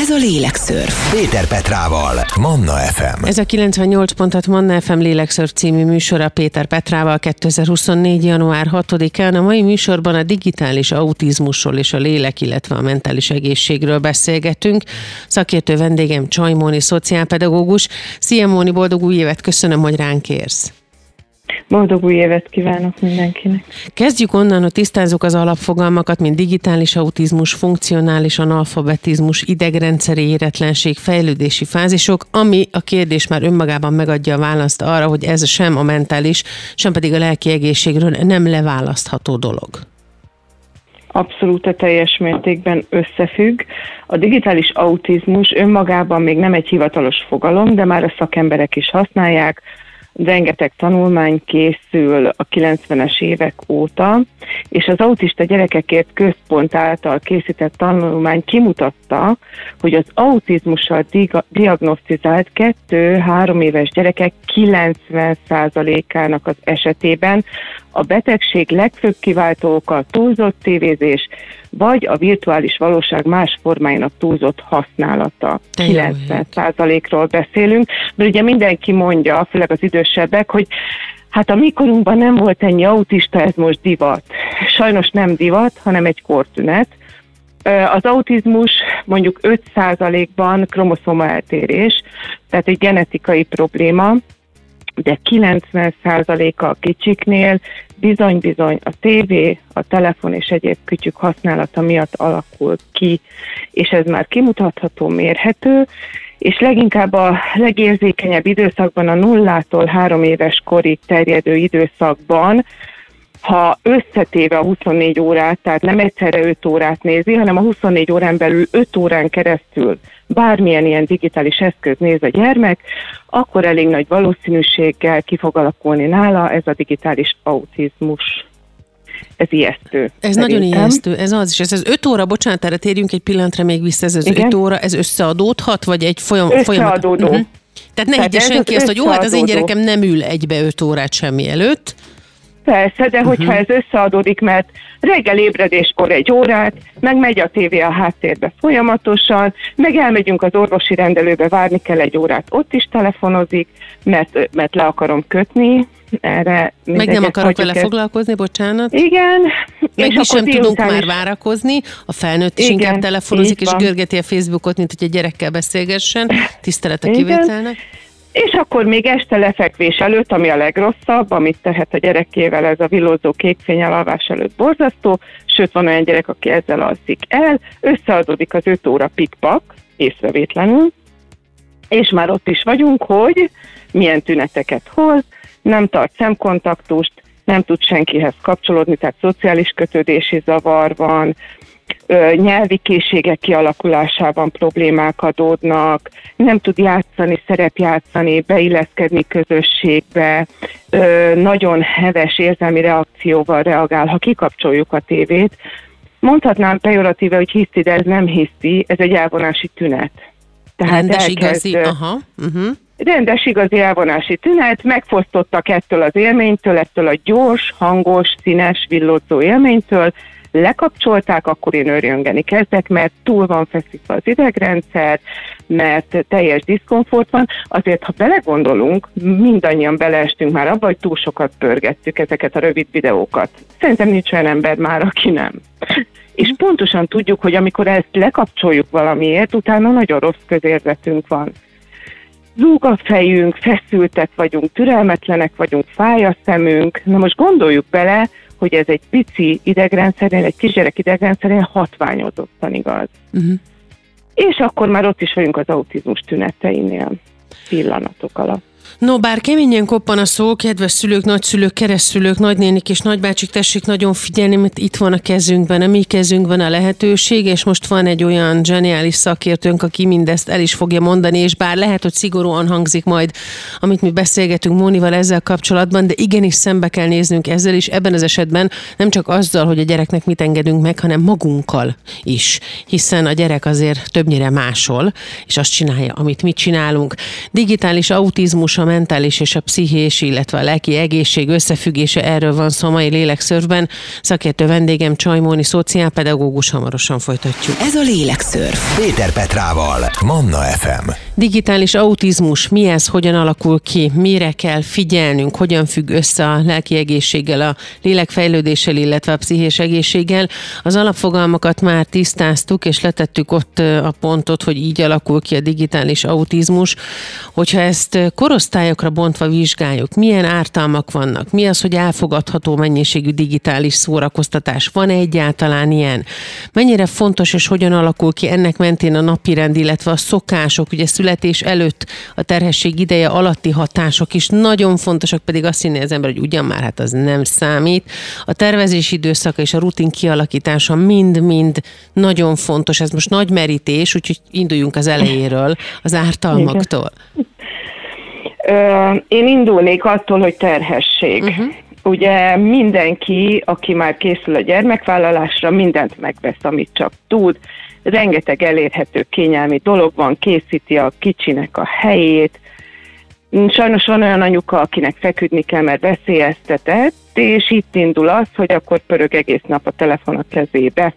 Ez a Lélekszörf. Péter Petrával, Manna FM. Ez a 98 pontat Manna FM Lélekszörf című műsora Péter Petrával 2024. január 6-án. A mai műsorban a digitális autizmusról és a lélek, illetve a mentális egészségről beszélgetünk. Szakértő vendégem Csajmóni, szociálpedagógus. Szia Móni, boldog új évet, köszönöm, hogy ránk érsz. Boldog új évet kívánok mindenkinek! Kezdjük onnan, hogy tisztázzuk az alapfogalmakat, mint digitális autizmus, funkcionális analfabetizmus, idegrendszeri éretlenség, fejlődési fázisok, ami a kérdés már önmagában megadja a választ arra, hogy ez sem a mentális, sem pedig a lelki egészségről nem leválasztható dolog. Abszolút a teljes mértékben összefügg. A digitális autizmus önmagában még nem egy hivatalos fogalom, de már a szakemberek is használják, rengeteg tanulmány készül a 90-es évek óta, és az autista gyerekekért központ által készített tanulmány kimutatta, hogy az autizmussal diagnosztizált 2-3 éves gyerekek 90%-ának az esetében a betegség legfőbb kiváltó oka túlzott tévézés, vagy a virtuális valóság más formáinak túlzott használata. 90%-ról beszélünk, mert ugye mindenki mondja, főleg az idősebbek, hogy Hát a mikorunkban nem volt ennyi autista, ez most divat. Sajnos nem divat, hanem egy kortünet. Az autizmus mondjuk 5%-ban kromoszoma eltérés, tehát egy genetikai probléma, de 90%-a a kicsiknél bizony-bizony a tévé, a telefon és egyéb kütyük használata miatt alakul ki, és ez már kimutatható, mérhető, és leginkább a legérzékenyebb időszakban, a nullától három éves korig terjedő időszakban ha összetéve a 24 órát, tehát nem egyszerre 5 órát nézi, hanem a 24 órán belül 5 órán keresztül bármilyen ilyen digitális eszköz néz a gyermek, akkor elég nagy valószínűséggel ki fog alakulni nála ez a digitális autizmus ez ijesztő. Ez szerintem. nagyon ijesztő, ez az is. Ez az öt óra, bocsánat, erre térjünk egy pillanatra még vissza, ez az Igen? öt óra, ez összeadódhat, vagy egy folyam, folyamat? Uh-huh. Tehát ne higgye senki azt, hogy jó, hát az én gyerekem nem ül egybe öt órát semmi előtt, Persze, de hogyha uh-huh. ez összeadódik, mert reggel ébredéskor egy órát, meg megy a tévé a háttérbe folyamatosan, meg elmegyünk az orvosi rendelőbe, várni kell egy órát, ott is telefonozik, mert, mert le akarom kötni, erre Meg nem akarok vele ezt. foglalkozni, bocsánat. Igen. Meg és mi sem tudunk már várakozni, a felnőtt is Igen, inkább telefonozik, és görgeti a Facebookot, mint hogy egy gyerekkel beszélgessen. Tisztelet a kivételnek. És akkor még este lefekvés előtt, ami a legrosszabb, amit tehet a gyerekével, ez a villózó kékfény alvás előtt borzasztó, sőt van olyan gyerek, aki ezzel alszik el, összeadódik az 5 óra pikpak, észrevétlenül, és már ott is vagyunk, hogy milyen tüneteket hoz, nem tart szemkontaktust, nem tud senkihez kapcsolódni, tehát szociális kötődési zavar van, nyelvi készségek kialakulásában problémák adódnak, nem tud játszani, szerepjátszani, beilleszkedni közösségbe, nagyon heves érzelmi reakcióval reagál, ha kikapcsoljuk a tévét. Mondhatnám pejoratíve, hogy hiszi, de ez nem hiszi, ez egy elvonási tünet. Tehát Rendes elkezd, igazi, aha. Uh-huh. Rendes igazi elvonási tünet, megfosztottak ettől az élménytől, ettől a gyors, hangos, színes, villózó élménytől, lekapcsolták, akkor én örjöngeni kezdek, mert túl van feszítve az idegrendszer, mert teljes diszkomfort van. Azért, ha belegondolunk, mindannyian beleestünk már abba, hogy túl sokat pörgettük ezeket a rövid videókat. Szerintem nincs olyan ember már, aki nem. És pontosan tudjuk, hogy amikor ezt lekapcsoljuk valamiért, utána nagyon rossz közérzetünk van zúg a fejünk, feszültek vagyunk, türelmetlenek vagyunk, fáj a szemünk. Na most gondoljuk bele, hogy ez egy pici idegrendszerén, egy kisgyerek idegrendszerén hatványozottan igaz. Uh-huh. És akkor már ott is vagyunk az autizmus tüneteinél pillanatok alatt. No, bár keményen koppan a szó, kedves szülők, nagyszülők, keresztülők, nagynénik és nagybácsik, tessék nagyon figyelni, mert itt van a kezünkben, a mi kezünkben a lehetőség, és most van egy olyan zseniális szakértőnk, aki mindezt el is fogja mondani, és bár lehet, hogy szigorúan hangzik majd, amit mi beszélgetünk Mónival ezzel kapcsolatban, de igenis szembe kell néznünk ezzel is, ebben az esetben nem csak azzal, hogy a gyereknek mit engedünk meg, hanem magunkkal is, hiszen a gyerek azért többnyire másol, és azt csinálja, amit mi csinálunk. Digitális autizmus a mentális és a pszichés, illetve a lelki egészség összefüggése, erről van szó mai lélekszörfben. Szakértő vendégem Csajmóni, szociálpedagógus, hamarosan folytatjuk. Ez a lélekszörf. Péter Petrával, Manna FM. Digitális autizmus, mi ez, hogyan alakul ki, mire kell figyelnünk, hogyan függ össze a lelki egészséggel, a lélekfejlődéssel, illetve a pszichés egészséggel. Az alapfogalmakat már tisztáztuk, és letettük ott a pontot, hogy így alakul ki a digitális autizmus. Hogyha ezt korosztályokra bontva vizsgáljuk, milyen ártalmak vannak, mi az, hogy elfogadható mennyiségű digitális szórakoztatás, van -e egyáltalán ilyen, mennyire fontos és hogyan alakul ki ennek mentén a napirend, illetve a szokások, ugye születés előtt a terhesség ideje alatti hatások is nagyon fontosak, pedig azt hinné az ember, hogy ugyan már hát az nem számít. A tervezési időszaka és a rutin kialakítása mind-mind nagyon fontos. Ez most nagy merítés, úgyhogy induljunk az elejéről, az ártalmaktól. Én indulnék attól, hogy terhesség. Uh-huh. Ugye mindenki, aki már készül a gyermekvállalásra, mindent megvesz, amit csak tud. Rengeteg elérhető kényelmi dolog van, készíti a kicsinek a helyét. Sajnos van olyan anyuka, akinek feküdni kell, mert veszélyeztetett, és itt indul az, hogy akkor pörög egész nap a telefon a kezébe.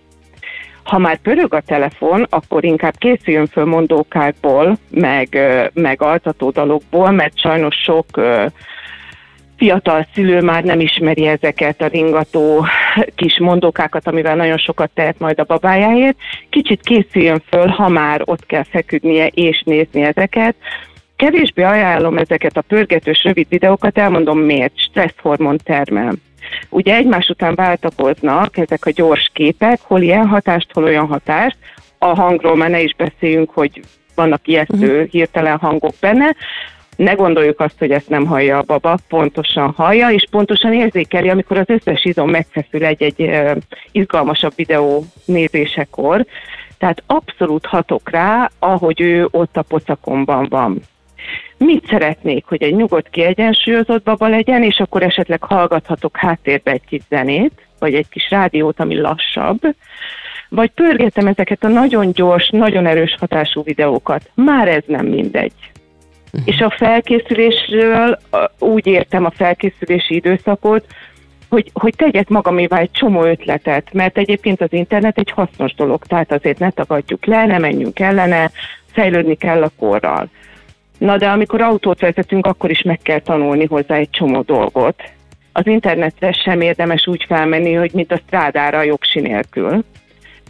Ha már pörög a telefon, akkor inkább készüljön föl mondókákból, meg, meg altatódalokból, mert sajnos sok fiatal szülő már nem ismeri ezeket a ringató kis mondókákat, amivel nagyon sokat tehet majd a babájáért. Kicsit készüljön föl, ha már ott kell feküdnie és nézni ezeket. Kevésbé ajánlom ezeket a pörgetős rövid videókat, elmondom miért, stresszhormon termel. Ugye egymás után váltakoznak ezek a gyors képek, hol ilyen hatást, hol olyan hatást. A hangról már ne is beszéljünk, hogy vannak ijesztő, uh-huh. hirtelen hangok benne. Ne gondoljuk azt, hogy ezt nem hallja a baba, pontosan hallja, és pontosan érzékeli, amikor az összes izom megfeszül egy-egy izgalmasabb videó nézésekor. Tehát abszolút hatok rá, ahogy ő ott a pocakomban van mit szeretnék, hogy egy nyugodt, kiegyensúlyozott baba legyen, és akkor esetleg hallgathatok háttérbe egy kis zenét, vagy egy kis rádiót, ami lassabb, vagy pörgetem ezeket a nagyon gyors, nagyon erős hatású videókat. Már ez nem mindegy. Uh-huh. És a felkészülésről úgy értem a felkészülési időszakot, hogy, hogy tegyek magamévá egy csomó ötletet, mert egyébként az internet egy hasznos dolog, tehát azért ne tagadjuk le, ne menjünk ellene, fejlődni kell a korral. Na de amikor autót vezetünk, akkor is meg kell tanulni hozzá egy csomó dolgot. Az internetre sem érdemes úgy felmenni, hogy mint a strádára a jogsi nélkül.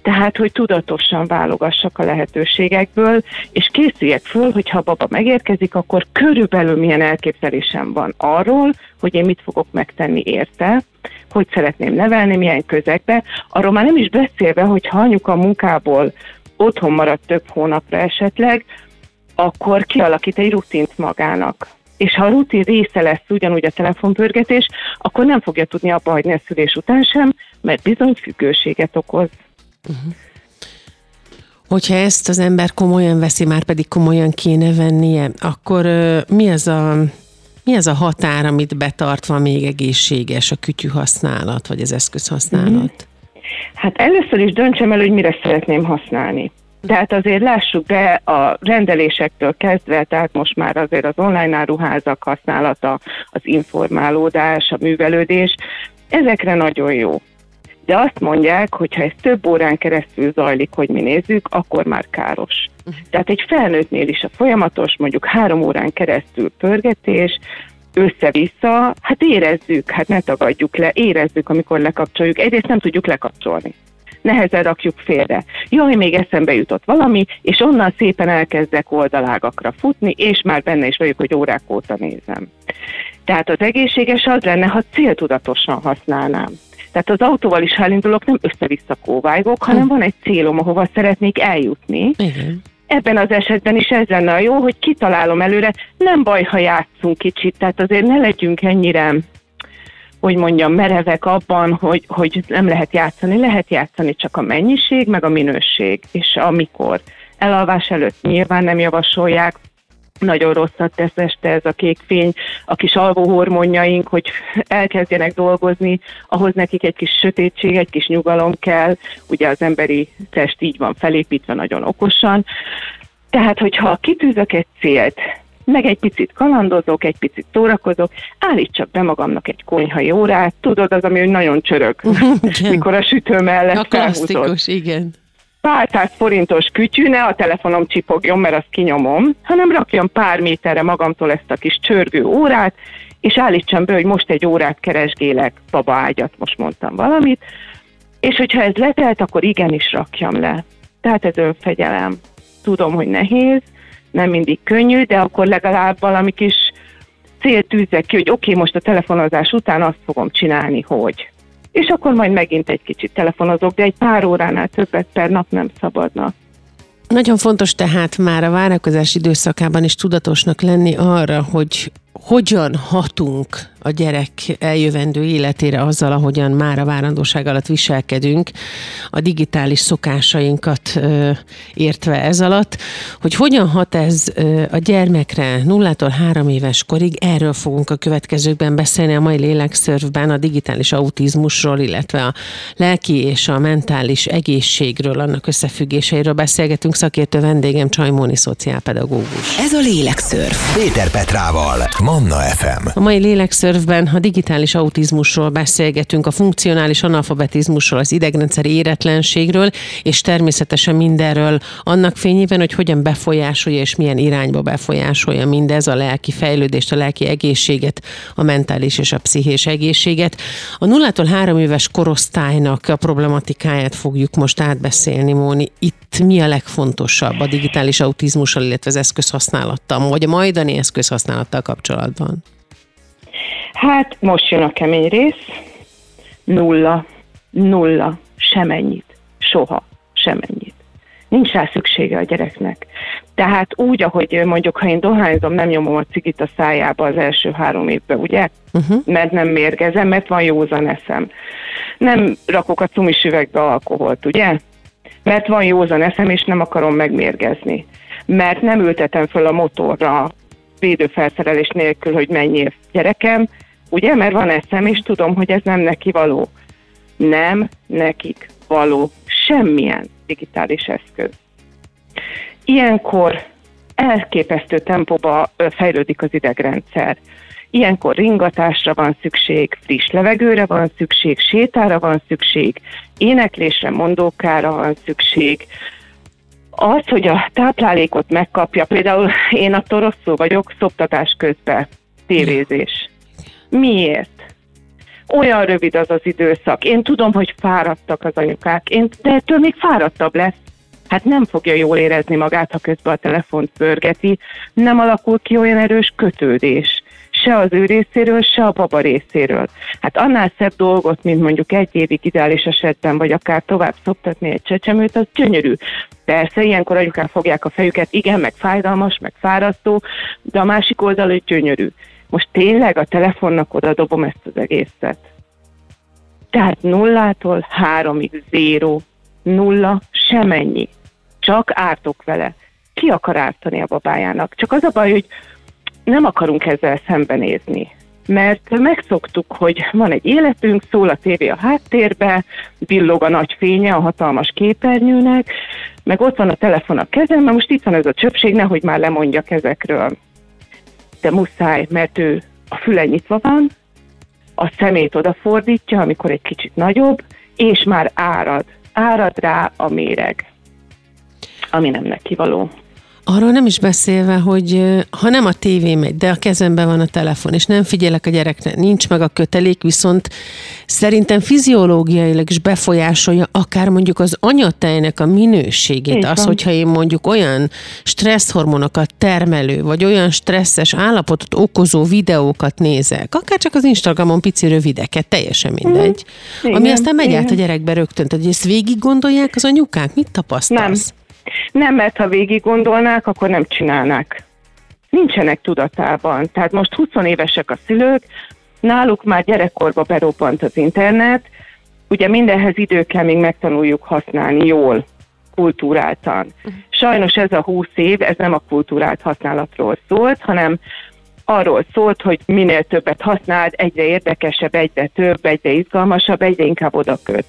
Tehát, hogy tudatosan válogassak a lehetőségekből, és készüljek föl, hogy ha baba megérkezik, akkor körülbelül milyen elképzelésem van arról, hogy én mit fogok megtenni érte, hogy szeretném nevelni, milyen közegbe. Arról már nem is beszélve, hogy ha anyuka munkából otthon marad több hónapra esetleg, akkor kialakít egy rutint magának. És ha a rutin része lesz ugyanúgy a telefonpörgetés, akkor nem fogja tudni abba hagyni a szülés után sem, mert bizony függőséget okoz. Uh-huh. Hogyha ezt az ember komolyan veszi, már pedig komolyan kéne vennie, akkor mi az a mi az a határ, amit betartva még egészséges a kütyű használat, vagy az eszköz használat? Mm. Hát először is döntsem el, hogy mire szeretném használni. Tehát azért lássuk be a rendelésektől kezdve, tehát most már azért az online áruházak használata, az informálódás, a művelődés, ezekre nagyon jó. De azt mondják, hogy ha ez több órán keresztül zajlik, hogy mi nézzük, akkor már káros. Uh-huh. Tehát egy felnőttnél is a folyamatos, mondjuk három órán keresztül pörgetés, össze-vissza, hát érezzük, hát ne tagadjuk le, érezzük, amikor lekapcsoljuk. Egyrészt nem tudjuk lekapcsolni nehezen rakjuk félre. Jaj, még eszembe jutott valami, és onnan szépen elkezdek oldalágakra futni, és már benne is vagyok, hogy órák óta nézem. Tehát az egészséges az lenne, ha céltudatosan használnám. Tehát az autóval is, elindulok, nem össze-vissza kóvájgok, hanem hm. van egy célom, ahova szeretnék eljutni. Igen. Ebben az esetben is ez lenne a jó, hogy kitalálom előre, nem baj, ha játszunk kicsit, tehát azért ne legyünk ennyire hogy mondjam, merevek abban, hogy, hogy nem lehet játszani. Lehet játszani csak a mennyiség, meg a minőség, és amikor. Elalvás előtt nyilván nem javasolják, nagyon rosszat tesz este ez a kék fény, a kis alvóhormonjaink, hogy elkezdjenek dolgozni, ahhoz nekik egy kis sötétség, egy kis nyugalom kell, ugye az emberi test így van felépítve nagyon okosan. Tehát, hogyha kitűzök egy célt, meg egy picit kalandozok, egy picit szórakozok, állítsak be magamnak egy konyhai órát, tudod, az, ami nagyon csörög, mikor a sütő mellett A klasszikus, igen pár száz forintos kütyű, ne a telefonom csipogjon, mert azt kinyomom, hanem rakjam pár méterre magamtól ezt a kis csörgő órát, és állítsam be, hogy most egy órát keresgélek, baba ágyat, most mondtam valamit, és hogyha ez letelt, akkor igenis rakjam le. Tehát ez önfegyelem. Tudom, hogy nehéz, nem mindig könnyű, de akkor legalább valami kis célt tűzzek ki, hogy oké, okay, most a telefonozás után azt fogom csinálni, hogy. És akkor majd megint egy kicsit telefonozok, de egy pár óránál többet per nap nem szabadna. Nagyon fontos tehát már a várakozás időszakában is tudatosnak lenni arra, hogy hogyan hatunk a gyerek eljövendő életére azzal, ahogyan már a várandóság alatt viselkedünk, a digitális szokásainkat ö, értve ez alatt, hogy hogyan hat ez ö, a gyermekre nullától három éves korig, erről fogunk a következőkben beszélni a mai lélekszörvben, a digitális autizmusról, illetve a lelki és a mentális egészségről, annak összefüggéseiről beszélgetünk szakértő vendégem Csajmóni szociálpedagógus. Ez a lélekszörv. Péter Petrával, Manna FM. A mai lélekszörvben a digitális autizmusról beszélgetünk, a funkcionális analfabetizmusról, az idegrendszeri éretlenségről, és természetesen mindenről annak fényében, hogy hogyan befolyásolja és milyen irányba befolyásolja mindez a lelki fejlődést, a lelki egészséget, a mentális és a pszichés egészséget. A nullától három éves korosztálynak a problematikáját fogjuk most átbeszélni, Móni. Itt mi a legfontosabb a digitális autizmussal, illetve az eszközhasználattal, vagy a majdani eszközhasználattal kapcsolatban? Hát most jön a kemény rész. Nulla. Nulla. Semennyit. Soha. Semennyit. Nincs rá szüksége a gyereknek. Tehát úgy, ahogy mondjuk, ha én dohányzom, nem nyomom a cigit a szájába az első három évben, ugye? Uh-huh. Mert nem mérgezem, mert van józan eszem. Nem rakok a cumis üvegbe alkoholt, ugye? Mert van józan eszem, és nem akarom megmérgezni. Mert nem ültetem föl a motorra védőfelszerelés nélkül, hogy mennyi gyerekem, ugye, mert van eszem, és tudom, hogy ez nem neki való. Nem nekik való semmilyen digitális eszköz. Ilyenkor elképesztő tempóba fejlődik az idegrendszer. Ilyenkor ringatásra van szükség, friss levegőre van szükség, sétára van szükség, éneklésre, mondókára van szükség, az, hogy a táplálékot megkapja, például én attól rosszul vagyok, szoptatás közben, tévézés. Miért? Olyan rövid az az időszak. Én tudom, hogy fáradtak az anyukák, én, de ettől még fáradtabb lesz. Hát nem fogja jól érezni magát, ha közben a telefont pörgeti, nem alakul ki olyan erős kötődés se az ő részéről, se a baba részéről. Hát annál szebb dolgot, mint mondjuk egy évig ideális esetben, vagy akár tovább szoptatni egy csecsemőt, az gyönyörű. Persze, ilyenkor anyukán fogják a fejüket, igen, meg fájdalmas, meg fárasztó, de a másik oldal, hogy gyönyörű. Most tényleg a telefonnak oda dobom ezt az egészet. Tehát nullától háromig zéró, nulla, semennyi. Csak ártok vele. Ki akar ártani a babájának? Csak az a baj, hogy nem akarunk ezzel szembenézni. Mert megszoktuk, hogy van egy életünk, szól a tévé a háttérbe, villog a nagy fénye a hatalmas képernyőnek, meg ott van a telefon a kezemben, most itt van ez a csöpség, nehogy már lemondjak ezekről. De muszáj, mert ő a füle nyitva van, a szemét odafordítja, amikor egy kicsit nagyobb, és már árad. Árad rá a méreg, ami nem neki való. Arról nem is beszélve, hogy ha nem a tévé megy, de a kezemben van a telefon, és nem figyelek a gyerekre, nincs meg a kötelék, viszont szerintem fiziológiailag is befolyásolja akár mondjuk az anyatejnek a minőségét. Így az, hogyha én mondjuk olyan stresszhormonokat termelő, vagy olyan stresszes állapotot okozó videókat nézek, akár csak az Instagramon pici rövideket, teljesen mindegy, mm. ami aztán megy át a gyerekbe rögtön. Tehát, hogy ezt végig gondolják az anyukák? Mit tapasztalsz? Nem. Nem, mert ha végig gondolnák, akkor nem csinálnák. Nincsenek tudatában. Tehát most 20 évesek a szülők, náluk már gyerekkorba berobbant az internet, ugye mindenhez idő kell, még megtanuljuk használni jól, kultúráltan. Sajnos ez a 20 év, ez nem a kultúrált használatról szólt, hanem arról szólt, hogy minél többet használd, egyre érdekesebb, egyre több, egyre izgalmasabb, egyre inkább odaköt.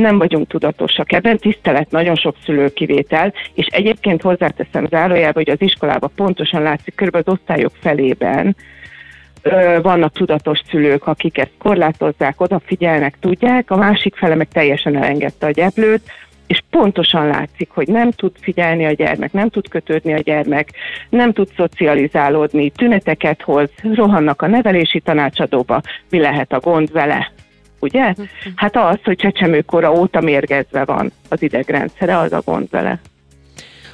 Nem vagyunk tudatosak ebben, tisztelet nagyon sok szülő kivétel, és egyébként hozzáteszem zárójelbe, hogy az iskolában pontosan látszik, körülbelül az osztályok felében, vannak tudatos szülők, akik ezt korlátozzák, odafigyelnek, tudják, a másik fele meg teljesen elengedte a gyeplőt, és pontosan látszik, hogy nem tud figyelni a gyermek, nem tud kötődni a gyermek, nem tud szocializálódni, tüneteket hoz, rohannak a nevelési tanácsadóba, mi lehet a gond vele, ugye? Hát az, hogy csecsemőkora óta mérgezve van az idegrendszere, az a gond vele.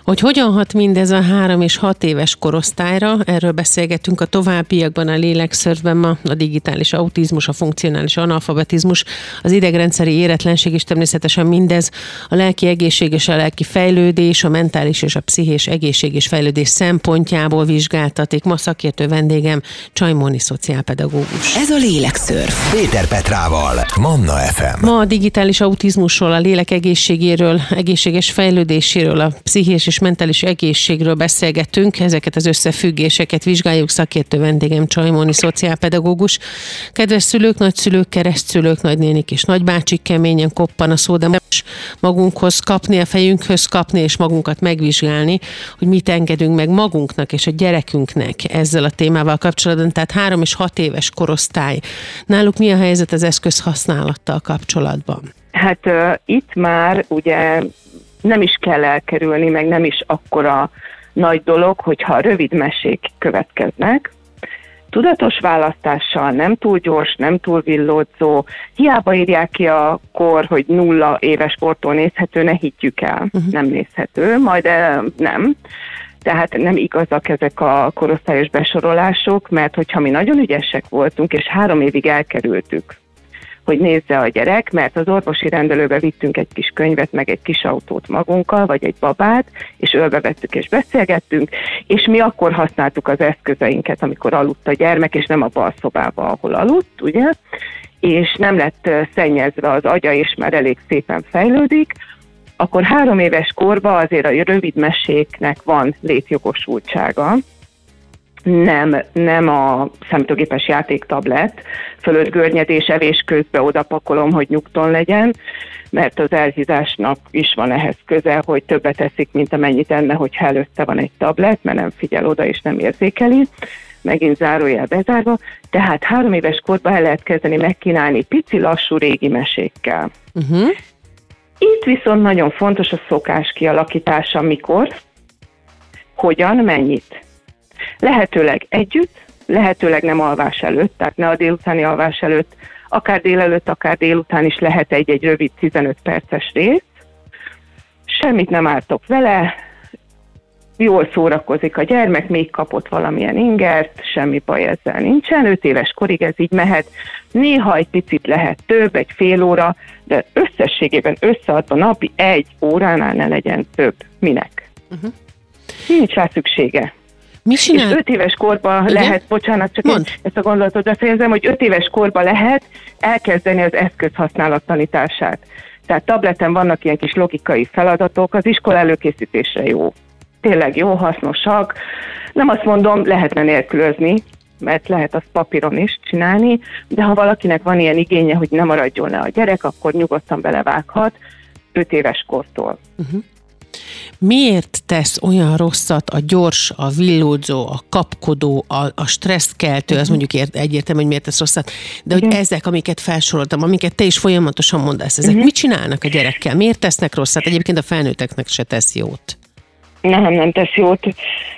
Hogy hogyan hat mindez a három és hat éves korosztályra, erről beszélgetünk a továbbiakban a lélekszörvben ma, a digitális autizmus, a funkcionális analfabetizmus, az idegrendszeri éretlenség és természetesen mindez a lelki egészség és a lelki fejlődés, a mentális és a pszichés egészség és fejlődés szempontjából vizsgáltatik. Ma szakértő vendégem Csajmóni szociálpedagógus. Ez a lélekszörf. Péter Petrával, Manna FM. Ma a digitális autizmusról, a lélek egészségéről, egészséges fejlődéséről, a pszichés és mentális egészségről beszélgetünk, ezeket az összefüggéseket vizsgáljuk. Szakértő vendégem Csajmóni, szociálpedagógus. Kedves szülők, nagyszülők, keresztszülők, nagynénik és nagybácsik keményen koppan a szó, de most magunkhoz kapni, a fejünkhöz kapni és magunkat megvizsgálni, hogy mit engedünk meg magunknak és a gyerekünknek ezzel a témával kapcsolatban. Tehát három és hat éves korosztály. Náluk mi a helyzet az eszköz használattal kapcsolatban? Hát uh, itt már ugye nem is kell elkerülni, meg nem is akkora nagy dolog, hogyha rövid mesék következnek, tudatos választással, nem túl gyors, nem túl villódzó, hiába írják ki a kor, hogy nulla éves kortól nézhető, ne higgyük el, uh-huh. nem nézhető, majd nem. Tehát nem igazak ezek a korosztályos besorolások, mert hogyha mi nagyon ügyesek voltunk, és három évig elkerültük hogy nézze a gyerek, mert az orvosi rendelőbe vittünk egy kis könyvet, meg egy kis autót magunkkal, vagy egy babát, és ölbe vettük és beszélgettünk, és mi akkor használtuk az eszközeinket, amikor aludt a gyermek, és nem a bal szobába, ahol aludt, ugye, és nem lett szennyezve az agya, és már elég szépen fejlődik, akkor három éves korban azért a rövid meséknek van létjogosultsága, nem, nem a számítógépes játéktablet fölött görnyedés evés közben odapakolom, hogy nyugton legyen, mert az elhízásnak is van ehhez köze, hogy többet eszik, mint amennyit enne, hogyha előtte van egy tablet, mert nem figyel oda és nem érzékeli megint zárójel bezárva, tehát három éves korban el lehet kezdeni megkínálni pici, lassú régi mesékkel. Uh-huh. Itt viszont nagyon fontos a szokás kialakítása, mikor, hogyan, mennyit. Lehetőleg együtt, lehetőleg nem alvás előtt, tehát ne a délutáni alvás előtt, akár délelőtt, akár délután is lehet egy-egy rövid 15 perces rész. Semmit nem ártok vele, jól szórakozik a gyermek, még kapott valamilyen ingert, semmi baj ezzel nincsen, 5 éves korig ez így mehet, néha egy picit lehet több, egy fél óra, de összességében összeadva napi egy óránál ne legyen több. Minek? Uh-huh. Nincs rá szüksége. Mi csinál? És öt éves korban Igen? lehet, bocsánat, csak én ezt a gondolatot befejezem, hogy öt éves korban lehet elkezdeni az eszköz használat tanítását. Tehát tableten vannak ilyen kis logikai feladatok, az iskola előkészítésre jó. Tényleg jó, hasznosak. Nem azt mondom, lehetne nélkülözni, mert lehet azt papíron is csinálni, de ha valakinek van ilyen igénye, hogy nem maradjon le a gyerek, akkor nyugodtan belevághat 5 éves kortól. Uh-huh. Miért tesz olyan rosszat a gyors, a villódzó, a kapkodó, a, a stresszkeltő, az mhm. mondjuk ért, egyértelmű, hogy miért tesz rosszat, de hogy ezek, amiket felsoroltam, amiket te is folyamatosan mondasz, ezek uh-huh. mit csinálnak a gyerekkel? Miért tesznek rosszat? Egyébként a felnőtteknek se tesz jót. Nem, nem tesz jót.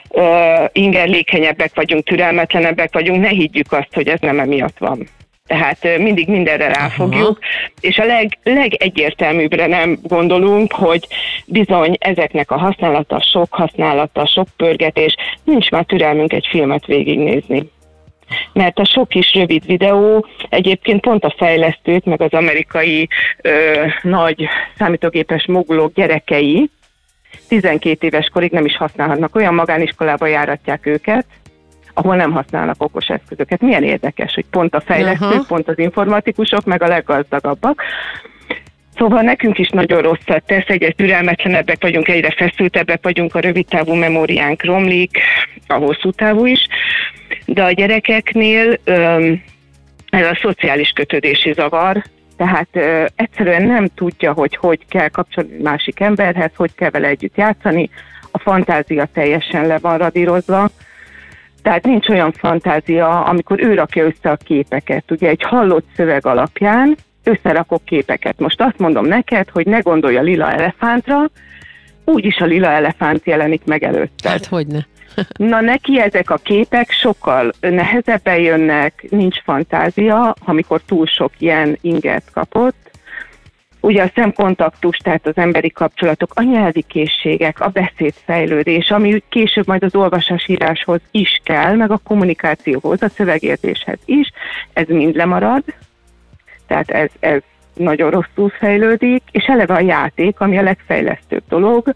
Uh, ingerlékenyebbek vagyunk, türelmetlenebbek vagyunk, ne higgyük azt, hogy ez nem emiatt van. Tehát mindig mindenre ráfogjuk, Aha. és a leg, legegyértelműbbre nem gondolunk, hogy bizony ezeknek a használata, sok használata, sok pörgetés, nincs már türelmünk egy filmet végignézni. Mert a sok kis rövid videó egyébként pont a fejlesztők, meg az amerikai ö, nagy számítógépes mogulók gyerekei 12 éves korig nem is használhatnak, olyan magániskolába járatják őket, ahol nem használnak okos eszközöket. Milyen érdekes, hogy pont a fejlesztők, uh-huh. pont az informatikusok, meg a leggazdagabbak. Szóval nekünk is nagyon rosszat tesz, egyre türelmetlenebbek vagyunk, egyre feszültebbek vagyunk, a rövid távú memóriánk romlik, a hosszú távú is, de a gyerekeknél öm, ez a szociális kötődési zavar Tehát ö, egyszerűen nem tudja, hogy hogy kell kapcsolni másik emberhez, hogy kell vele együtt játszani. A fantázia teljesen le van radírozva. Tehát nincs olyan fantázia, amikor ő rakja össze a képeket. Ugye egy hallott szöveg alapján összerakok képeket. Most azt mondom neked, hogy ne gondolj a lila elefántra, úgyis a lila elefánt jelenik meg előtte. Hát hogyne. Na neki ezek a képek sokkal nehezebben jönnek, nincs fantázia, amikor túl sok ilyen inget kapott. Ugye a szemkontaktus, tehát az emberi kapcsolatok, a nyelvi készségek, a beszédfejlődés, ami később majd az olvasásíráshoz is kell, meg a kommunikációhoz, a szövegértéshez is, ez mind lemarad, tehát ez, ez nagyon rosszul fejlődik, és eleve a játék, ami a legfejlesztőbb dolog,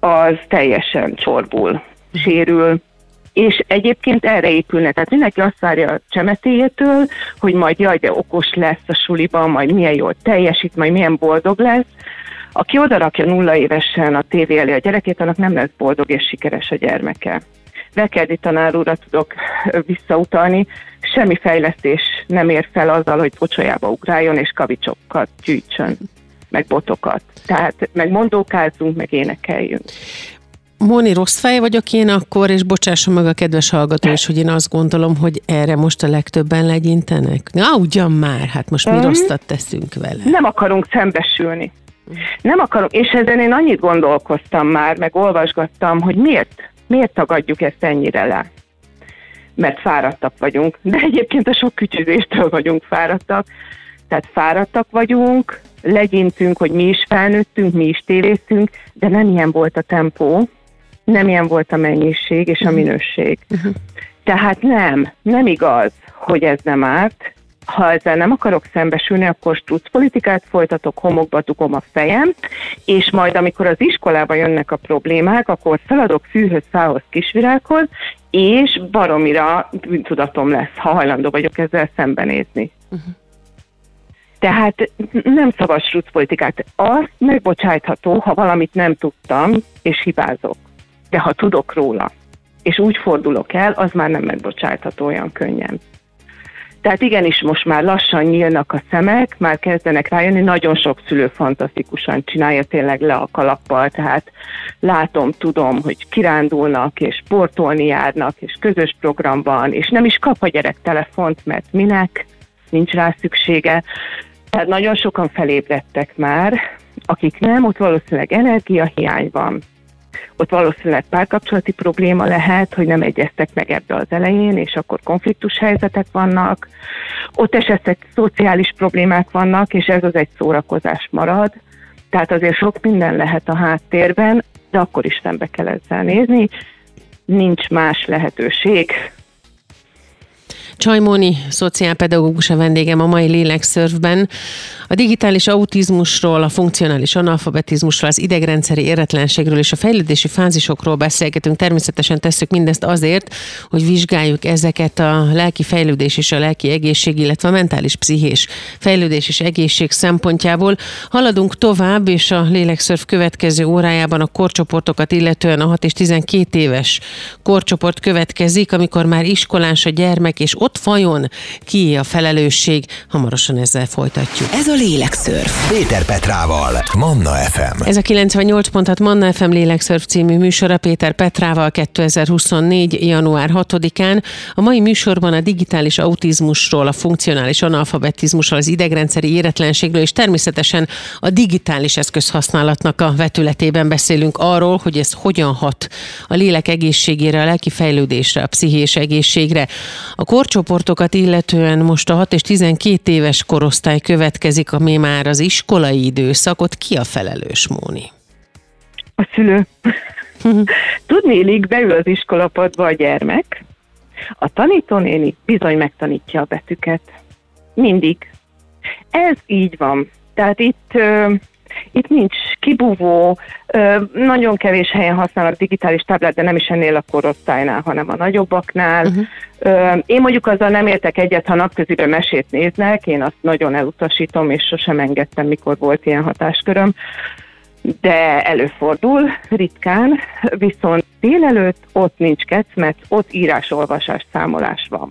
az teljesen csorbul, sérül, és egyébként erre épülne. Tehát mindenki azt várja a csemetéjétől, hogy majd jaj, de okos lesz a suliban, majd milyen jól teljesít, majd milyen boldog lesz. Aki odarakja nulla évesen a tévé elé a gyerekét, annak nem lesz boldog és sikeres a gyermeke. Vekerdi tanár úrra tudok visszautalni, semmi fejlesztés nem ér fel azzal, hogy pocsolyába ugráljon és kavicsokat gyűjtsön, meg botokat. Tehát meg mondókázzunk, meg énekeljünk. Móni, rossz fej vagyok én akkor, és bocsásson meg a kedves hallgató is, hogy én azt gondolom, hogy erre most a legtöbben legyintenek. Na, ugyan már, hát most mi mm. rosszat teszünk vele. Nem akarunk szembesülni. Nem akarunk, és ezen én annyit gondolkoztam már, meg olvasgattam, hogy miért, miért tagadjuk ezt ennyire le. Mert fáradtak vagyunk, de egyébként a sok kütyüzéstől vagyunk fáradtak. Tehát fáradtak vagyunk, legyintünk, hogy mi is felnőttünk, mi is tévéztünk, de nem ilyen volt a tempó, nem ilyen volt a mennyiség és a mhm. minőség. Uh-huh. Tehát nem, nem igaz, hogy ez nem árt. Ha ezzel nem akarok szembesülni, akkor struc politikát folytatok, homokba dugom a fejem, és majd amikor az iskolába jönnek a problémák, akkor feladok fűhöz, fához, kisvirághoz, és baromira bűntudatom lesz, ha hajlandó vagyok ezzel szembenézni. Uh-huh. Tehát nem szabad struc politikát. Az megbocsájtható, ha valamit nem tudtam, és hibázok de ha tudok róla, és úgy fordulok el, az már nem megbocsátható olyan könnyen. Tehát igenis most már lassan nyílnak a szemek, már kezdenek rájönni, nagyon sok szülő fantasztikusan csinálja tényleg le a kalappal, tehát látom, tudom, hogy kirándulnak, és sportolni járnak, és közös programban, és nem is kap a gyerek telefont, mert minek, nincs rá szüksége. Tehát nagyon sokan felébredtek már, akik nem, ott valószínűleg energiahiány van, ott valószínűleg párkapcsolati probléma lehet, hogy nem egyeztek meg ebbe az elején, és akkor konfliktus helyzetek vannak. Ott esetleg szociális problémák vannak, és ez az egy szórakozás marad. Tehát azért sok minden lehet a háttérben, de akkor is szembe kell ezzel nézni. Nincs más lehetőség, Csajmóni, szociálpedagógus a vendégem a mai lélekszörfben. A digitális autizmusról, a funkcionális analfabetizmusról, az idegrendszeri éretlenségről és a fejlődési fázisokról beszélgetünk. Természetesen tesszük mindezt azért, hogy vizsgáljuk ezeket a lelki fejlődés és a lelki egészség, illetve a mentális pszichés fejlődés és egészség szempontjából. Haladunk tovább, és a lélekszörf következő órájában a korcsoportokat, illetően a 6 és 12 éves korcsoport következik, amikor már iskolás a gyermek, és ott vajon ki a felelősség? Hamarosan ezzel folytatjuk. Ez a Lélekszörf. Péter Petrával, Manna FM. Ez a 98.6 Manna FM Lélekszörf című műsora Péter Petrával 2024. január 6-án. A mai műsorban a digitális autizmusról, a funkcionális analfabetizmusról, az idegrendszeri éretlenségről és természetesen a digitális eszközhasználatnak a vetületében beszélünk arról, hogy ez hogyan hat a lélek egészségére, a lelki fejlődésre, a pszichés egészségre. A korcsoportokat illetően most a 6 és 12 éves korosztály következik, ami már az iskolai időszakot. Ki a felelős, Móni? A szülő. Tudnélik, beül az iskolapadba a gyermek, a tanítónéni bizony megtanítja a betűket. Mindig. Ez így van. Tehát itt itt nincs kibúvó, nagyon kevés helyen használnak digitális táblát, de nem is ennél a korosztálynál, hanem a nagyobbaknál. Uh-huh. Én mondjuk azzal nem értek egyet, ha napközben mesét néznek, én azt nagyon elutasítom, és sosem engedtem, mikor volt ilyen hatásköröm de előfordul, ritkán, viszont délelőtt ott nincs kecmec, ott írás-olvasás számolás van.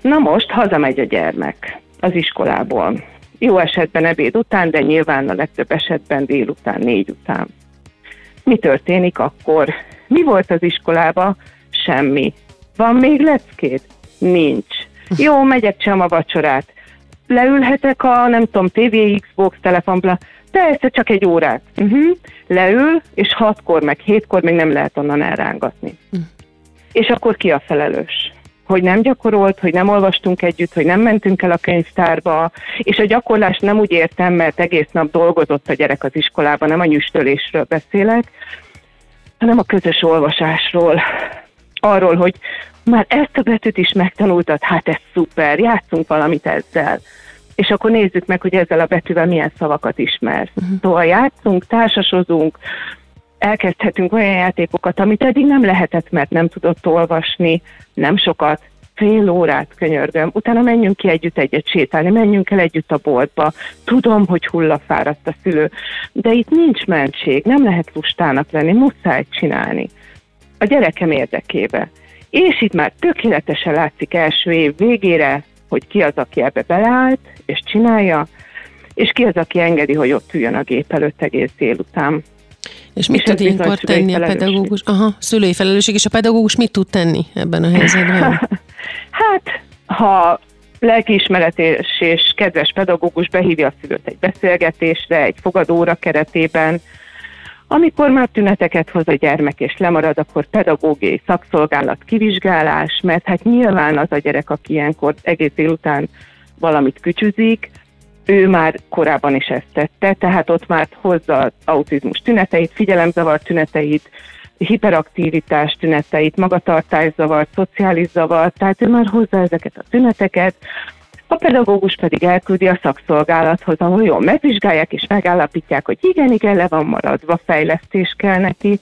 Na most hazamegy a gyermek az iskolából Jó esetben ebéd után, de nyilván a legtöbb esetben délután, négy után. Mi történik akkor? Mi volt az iskolába? Semmi. Van még leckét? Nincs. Jó, megyek sem a vacsorát. Leülhetek a, nem tudom, TV, Xbox, telefonbla. Persze, csak egy órát. Uh-huh. Leül, és hatkor, meg hétkor még nem lehet onnan elrángatni. Uh. És akkor ki a felelős? Hogy nem gyakorolt, hogy nem olvastunk együtt, hogy nem mentünk el a könyvtárba, és a gyakorlást nem úgy értem, mert egész nap dolgozott a gyerek az iskolában, nem a nyüstölésről beszélek, hanem a közös olvasásról. Arról, hogy már ezt a betűt is megtanultad, hát ez szuper, játszunk valamit ezzel. És akkor nézzük meg, hogy ezzel a betűvel milyen szavakat ismersz. Uh-huh. Szóval játszunk, társasozunk, elkezdhetünk olyan játékokat, amit eddig nem lehetett, mert nem tudott olvasni, nem sokat, fél órát könyörgöm, utána menjünk ki együtt egyet sétálni, menjünk el együtt a boltba. Tudom, hogy hullafáradt a szülő, de itt nincs mentség, nem lehet lustának lenni, muszáj csinálni. A gyerekem érdekébe. És itt már tökéletesen látszik első év végére, hogy ki az, aki ebbe beleállt, és csinálja, és ki az, aki engedi, hogy ott üljön a gép előtt egész délután. És mit és tud ilyenkor tenni a pedagógus? Aha, szülői felelősség, és a pedagógus mit tud tenni ebben a helyzetben? hát, ha lelkiismeretés és kedves pedagógus behívja a szülőt egy beszélgetésre, egy fogadóra keretében, amikor már tüneteket hoz a gyermek és lemarad, akkor pedagógiai szakszolgálat kivizsgálás, mert hát nyilván az a gyerek, aki ilyenkor egész délután valamit kücsüzik, ő már korábban is ezt tette, tehát ott már hozza az autizmus tüneteit, figyelemzavar tüneteit, hiperaktivitás tüneteit, magatartászavar, szociális zavar, tehát ő már hozza ezeket a tüneteket, a pedagógus pedig elküldi a szakszolgálathoz, ahol jól megvizsgálják és megállapítják, hogy igen, igen, le van maradva, fejlesztés kell neki,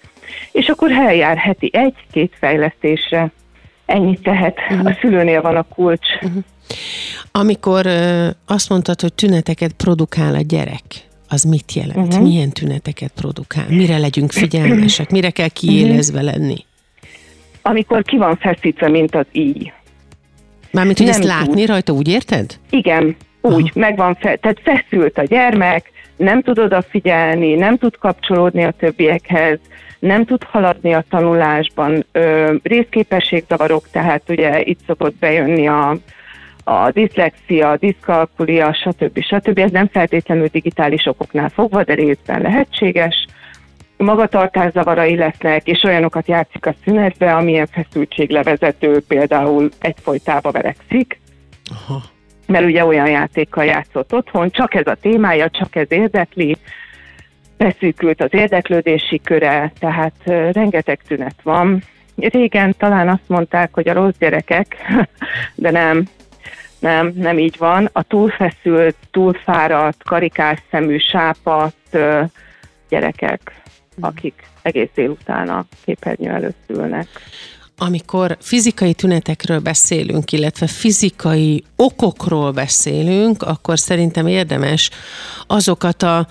és akkor eljár heti egy-két fejlesztésre. Ennyit tehet. Uh-huh. A szülőnél van a kulcs. Uh-huh. Amikor azt mondtad, hogy tüneteket produkál a gyerek, az mit jelent? Uh-huh. Milyen tüneteket produkál? Mire legyünk figyelmesek? Mire kell kiélezve lenni? Amikor ki van feszítve, mint az íj. Mármint, hogy Nem ezt látni tud. rajta, úgy érted? Igen, úgy, Aha. megvan, fe, tehát feszült a gyermek, nem tud odafigyelni, nem tud kapcsolódni a többiekhez, nem tud haladni a tanulásban, ö, részképességzavarok, tehát ugye itt szokott bejönni a, a diszlexia, a diszkalkulia, stb. stb. Ez nem feltétlenül digitális okoknál fogva, de részben lehetséges. Magatartászavarai lesznek, és olyanokat játszik a szünetbe, amilyen feszültséglevezető például egyfolytába verekszik. Aha. Mert ugye olyan játékkal játszott otthon, csak ez a témája, csak ez érdekli, beszűkült az érdeklődési köre, tehát rengeteg tünet van. Régen talán azt mondták, hogy a rossz gyerekek, de nem, nem, nem így van. A túlfeszült, túlfáradt, karikás szemű, sápadt gyerekek, akik egész délután a képernyő előtt ülnek. Amikor fizikai tünetekről beszélünk, illetve fizikai okokról beszélünk, akkor szerintem érdemes azokat a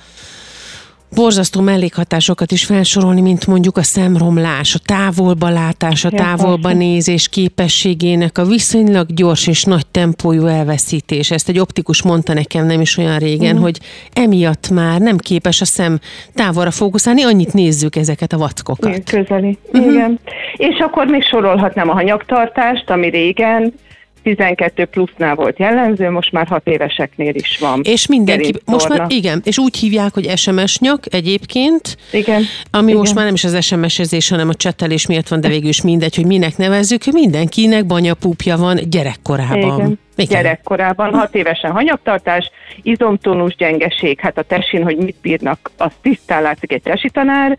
borzasztó mellékhatásokat is felsorolni, mint mondjuk a szemromlás, a távolba látás, a távolba nézés képességének a viszonylag gyors és nagy tempójú elveszítés. Ezt egy optikus mondta nekem nem is olyan régen, mm. hogy emiatt már nem képes a szem távolra fókuszálni, annyit nézzük ezeket a vackokat. Közeli, uh-huh. igen. És akkor még sorolhatnám a hanyagtartást, ami régen 12 plusznál volt jellemző, most már 6 éveseknél is van. És mindenki, most már igen, és úgy hívják, hogy SMS nyak egyébként, igen. ami igen. most már nem is az SMS-ezés, hanem a csetelés miatt van, de végül is mindegy, hogy minek nevezzük, mindenkinek banyapúpja van gyerekkorában. Igen. Igen. gyerekkorában, hat évesen hanyagtartás, izomtónus gyengeség, hát a tesin, hogy mit bírnak, az tisztán látszik egy tesi tanár,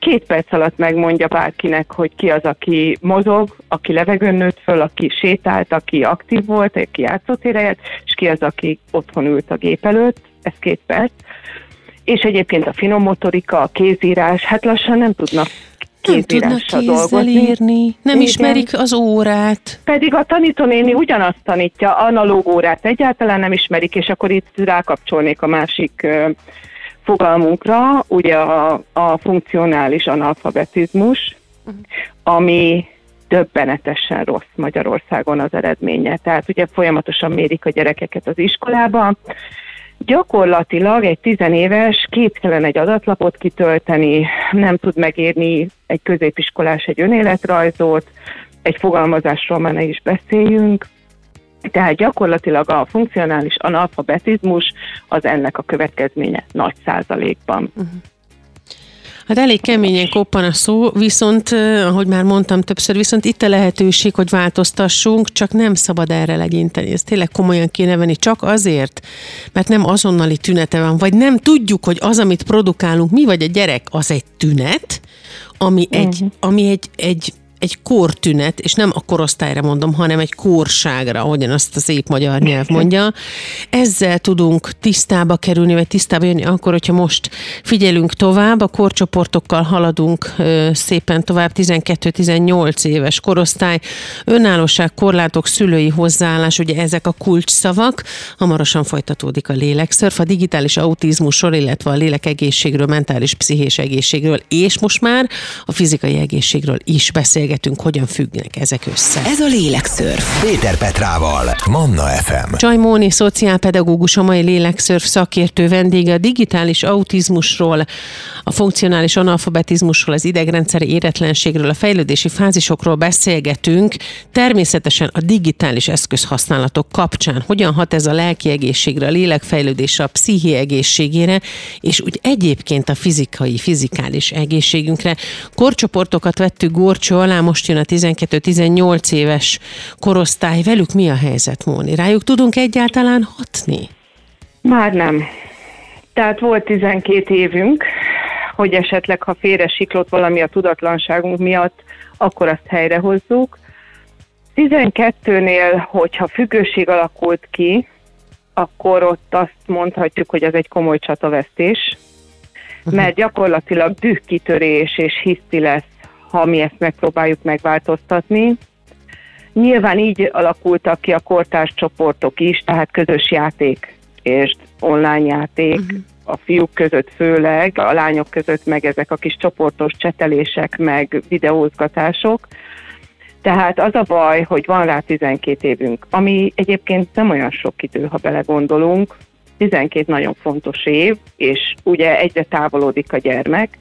két perc alatt megmondja bárkinek, hogy ki az, aki mozog, aki levegőn nőtt föl, aki sétált, aki aktív volt, aki játszott érejét, és ki az, aki otthon ült a gép előtt, ez két perc. És egyébként a finom motorika, a kézírás, hát lassan nem tudnak nem tudnak kézzel írni, nem Igen. ismerik az órát. Pedig a tanítónéni ugyanazt tanítja, analóg órát egyáltalán nem ismerik, és akkor itt rákapcsolnék a másik fogalmunkra, ugye a, a funkcionális analfabetizmus, uh-huh. ami döbbenetesen rossz Magyarországon az eredménye. Tehát ugye folyamatosan mérik a gyerekeket az iskolába, Gyakorlatilag egy tizenéves képtelen egy adatlapot kitölteni, nem tud megírni egy középiskolás egy önéletrajzot, egy fogalmazásról már ne is beszéljünk, tehát gyakorlatilag a funkcionális analfabetizmus az ennek a következménye nagy százalékban. Uh-huh. Hát elég keményen koppan a szó, viszont, ahogy már mondtam többször, viszont itt a lehetőség, hogy változtassunk, csak nem szabad erre legyinteni. Ez tényleg komolyan kéne venni, csak azért, mert nem azonnali tünete van, vagy nem tudjuk, hogy az, amit produkálunk, mi vagy a gyerek, az egy tünet, ami egy, uh-huh. ami egy, egy egy kortünet, és nem a korosztályra mondom, hanem egy korságra, ahogyan azt az szép magyar nyelv mondja. Ezzel tudunk tisztába kerülni, vagy tisztába jönni akkor, hogyha most figyelünk tovább, a korcsoportokkal haladunk szépen tovább, 12-18 éves korosztály, önállóság, korlátok, szülői hozzáállás, ugye ezek a kulcsszavak, hamarosan folytatódik a lélekszörf, a digitális autizmusról, illetve a lélek egészségről, mentális, pszichés egészségről, és most már a fizikai egészségről is beszél beszélgetünk, hogyan függnek ezek össze. Ez a Lélekszörf. Péter Petrával, Manna FM. Csaj Móni, szociálpedagógus, a mai Lélekszörf szakértő vendége a digitális autizmusról, a funkcionális analfabetizmusról, az idegrendszeri éretlenségről, a fejlődési fázisokról beszélgetünk. Természetesen a digitális eszközhasználatok kapcsán hogyan hat ez a lelki egészségre, a lélekfejlődésre, a pszichi egészségére, és úgy egyébként a fizikai, fizikális egészségünkre. Korcsoportokat vettük górcsó alá, most jön a 12-18 éves korosztály. Velük mi a helyzet, Móni? Rájuk tudunk egyáltalán hatni? Már nem. Tehát volt 12 évünk, hogy esetleg, ha félre siklott valami a tudatlanságunk miatt, akkor azt helyrehozzuk. 12-nél, hogyha függőség alakult ki, akkor ott azt mondhatjuk, hogy ez egy komoly csatavesztés, mert gyakorlatilag dühkitörés és hiszti lesz ha mi ezt megpróbáljuk megváltoztatni. Nyilván így alakultak ki a kortárs csoportok is, tehát közös játék és online játék, uh-huh. a fiúk között főleg, a lányok között meg ezek a kis csoportos csetelések, meg videózgatások. Tehát az a baj, hogy van rá 12 évünk, ami egyébként nem olyan sok idő, ha belegondolunk. 12 nagyon fontos év, és ugye egyre távolodik a gyermek,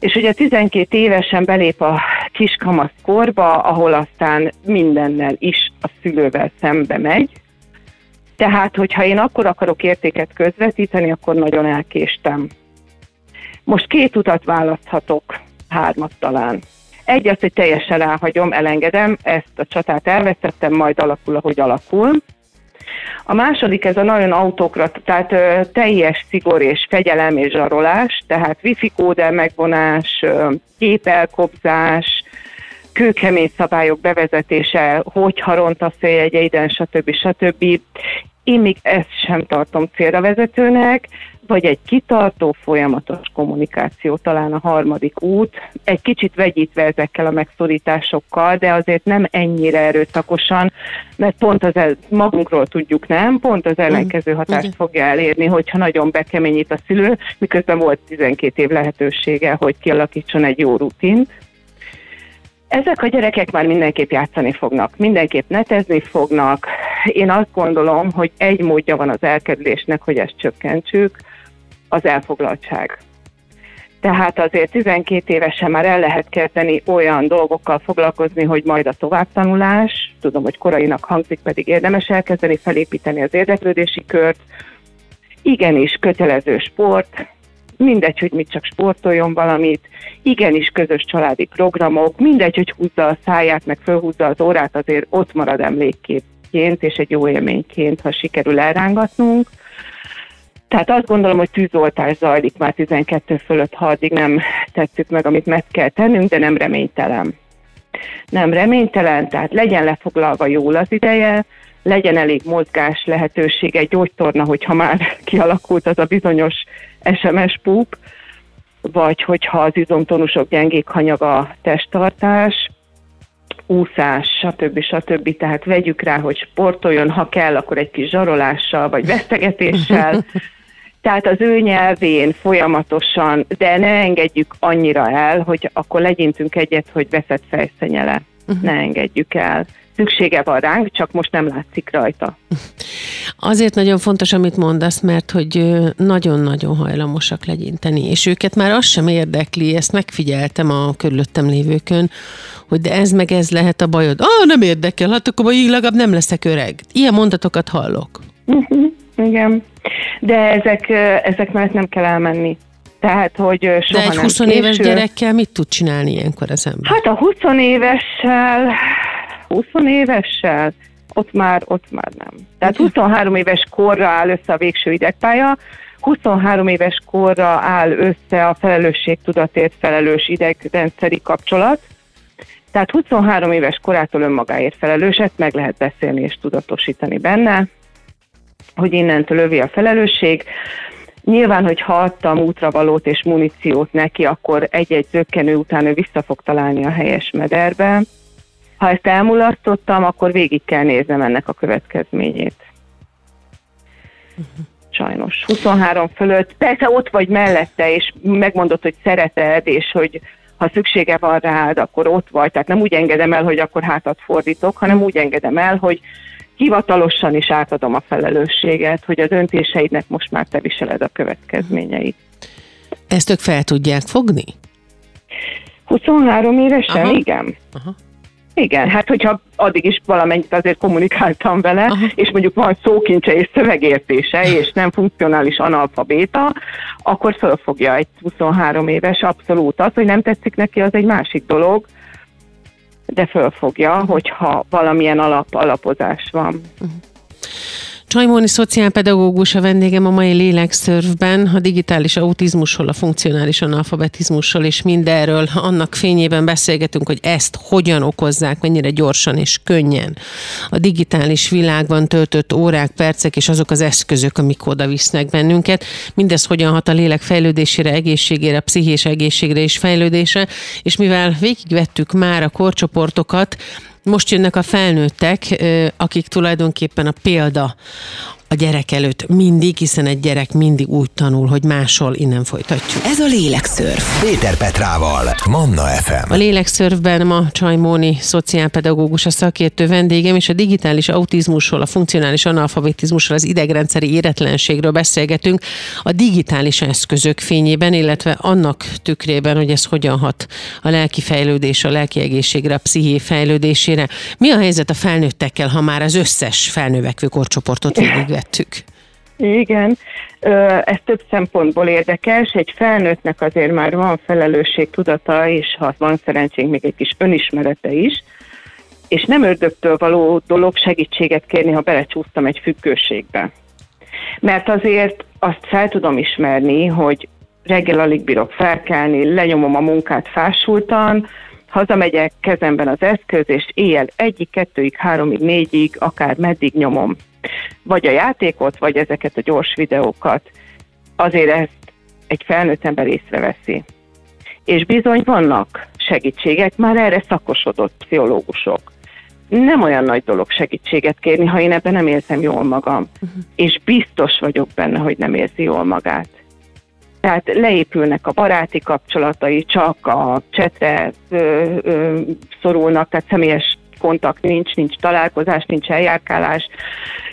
és ugye 12 évesen belép a kiskamasz korba, ahol aztán mindennel is a szülővel szembe megy. Tehát, hogyha én akkor akarok értéket közvetíteni, akkor nagyon elkéstem. Most két utat választhatok, hármat talán. Egy az, hogy teljesen elhagyom, elengedem, ezt a csatát elvesztettem, majd alakul, ahogy alakul. A második ez a nagyon autokrat, tehát ö, teljes szigor és fegyelem és zsarolás, tehát wifi kódel megvonás, ö, képelkobzás, kőkemény szabályok bevezetése, hogyha rontasz a jegyeiden, stb. stb. Én még ezt sem tartom célra vezetőnek, vagy egy kitartó, folyamatos kommunikáció talán a harmadik út, egy kicsit vegyítve ezekkel a megszorításokkal, de azért nem ennyire erőszakosan, mert pont az el, magunkról tudjuk nem, pont az ellenkező hatást fogja elérni, hogyha nagyon bekeményít a szülő, miközben volt 12 év lehetősége, hogy kialakítson egy jó rutint. Ezek a gyerekek már mindenképp játszani fognak, mindenképp netezni fognak. Én azt gondolom, hogy egy módja van az elkerülésnek, hogy ezt csökkentsük, az elfoglaltság. Tehát azért 12 évesen már el lehet kezdeni olyan dolgokkal foglalkozni, hogy majd a továbbtanulás, tudom, hogy korainak hangzik, pedig érdemes elkezdeni felépíteni az érdeklődési kört, igenis kötelező sport, mindegy, hogy mit csak sportoljon valamit, igenis közös családi programok, mindegy, hogy húzza a száját, meg fölhúzza az órát, azért ott marad emlékként és egy jó élményként, ha sikerül elrángatnunk. Tehát azt gondolom, hogy tűzoltás zajlik már 12 fölött, ha addig nem tettük meg, amit meg kell tennünk, de nem reménytelen. Nem reménytelen, tehát legyen lefoglalva jól az ideje, legyen elég mozgás lehetőség, egy gyógytorna, hogyha már kialakult az a bizonyos SMS púp, vagy hogyha az izomtonusok gyengék hanyag a testtartás, úszás, stb. stb. Tehát vegyük rá, hogy sportoljon, ha kell, akkor egy kis zsarolással, vagy vesztegetéssel, Tehát az ő nyelvén folyamatosan, de ne engedjük annyira el, hogy akkor legyintünk egyet, hogy veszett fejszenyele. Uh-huh. Ne engedjük el. Szüksége van ránk, csak most nem látszik rajta. Azért nagyon fontos, amit mondasz, mert hogy nagyon-nagyon hajlamosak legyinteni, és őket már az sem érdekli, ezt megfigyeltem a körülöttem lévőkön, hogy de ez meg ez lehet a bajod. Ah, nem érdekel, hát akkor így legalább nem leszek öreg. Ilyen mondatokat hallok. Uh-huh, igen, de ezek, ezek mellett nem kell elmenni. Tehát, hogy soha De egy 20 nem éves gyerekkel mit tud csinálni ilyenkor az ember? Hát a 20 évessel, 20 évessel, ott már, ott már nem. Tehát 23 éves korra áll össze a végső idegpálya, 23 éves korra áll össze a felelősségtudatért felelős idegrendszeri kapcsolat, tehát 23 éves korától önmagáért felelőset meg lehet beszélni és tudatosítani benne, hogy innentől övé a felelősség. Nyilván, hogy ha adtam útravalót és muníciót neki, akkor egy-egy zöggenő után ő vissza fog találni a helyes mederbe. Ha ezt elmulasztottam, akkor végig kell néznem ennek a következményét. Sajnos. 23 fölött, persze ott vagy mellette, és megmondod, hogy szereted, és hogy ha szüksége van rád, akkor ott vagy. Tehát nem úgy engedem el, hogy akkor hátat fordítok, hanem úgy engedem el, hogy hivatalosan is átadom a felelősséget, hogy a döntéseidnek most már te viseled a következményeit. Ezt ők fel tudják fogni? 23 évesen, Aha. igen. Aha. Igen, hát hogyha addig is valamennyit azért kommunikáltam vele, Aha. és mondjuk van szókincse és szövegértése, és nem funkcionális analfabéta, akkor fölfogja egy 23 éves abszolút. Az, hogy nem tetszik neki, az egy másik dolog, de fölfogja, hogyha valamilyen alap, alapozás van. Uh-huh. Csajmóni szociálpedagógus a vendégem a mai lélekszörvben, a digitális autizmusról, a funkcionális analfabetizmusról és mindenről. Annak fényében beszélgetünk, hogy ezt hogyan okozzák, mennyire gyorsan és könnyen. A digitális világban töltött órák, percek és azok az eszközök, amik oda visznek bennünket. Mindez hogyan hat a lélek fejlődésére, egészségére, pszichés egészségre és fejlődésre. És mivel végigvettük már a korcsoportokat, most jönnek a felnőttek, akik tulajdonképpen a példa a gyerek előtt mindig, hiszen egy gyerek mindig úgy tanul, hogy máshol innen folytatjuk. Ez a Lélekszörf. Péter Petrával, Manna FM. A Lélekszörfben ma Csajmóni szociálpedagógus a szakértő vendégem, és a digitális autizmusról, a funkcionális analfabetizmusról, az idegrendszeri éretlenségről beszélgetünk a digitális eszközök fényében, illetve annak tükrében, hogy ez hogyan hat a lelki fejlődés, a lelki egészségre, a psziché fejlődésére. Mi a helyzet a felnőttekkel, ha már az összes felnővekvő korcsoportot végig vettük. Igen, ez több szempontból érdekes. Egy felnőttnek azért már van felelősség tudata, és ha van szerencsénk, még egy kis önismerete is, és nem ördögtől való dolog segítséget kérni, ha belecsúsztam egy függőségbe. Mert azért azt fel tudom ismerni, hogy reggel alig bírok felkelni, lenyomom a munkát fásultan, hazamegyek kezemben az eszköz, és éjjel egyik, kettőig, háromig, négyig, akár meddig nyomom vagy a játékot, vagy ezeket a gyors videókat, azért ezt egy felnőtt ember észreveszi. És bizony vannak segítségek, már erre szakosodott pszichológusok. Nem olyan nagy dolog segítséget kérni, ha én ebben nem érzem jól magam. Uh-huh. És biztos vagyok benne, hogy nem érzi jól magát. Tehát leépülnek a baráti kapcsolatai, csak a csetre ö, ö, szorulnak, tehát személyes kontakt nincs, nincs találkozás, nincs eljárkálás,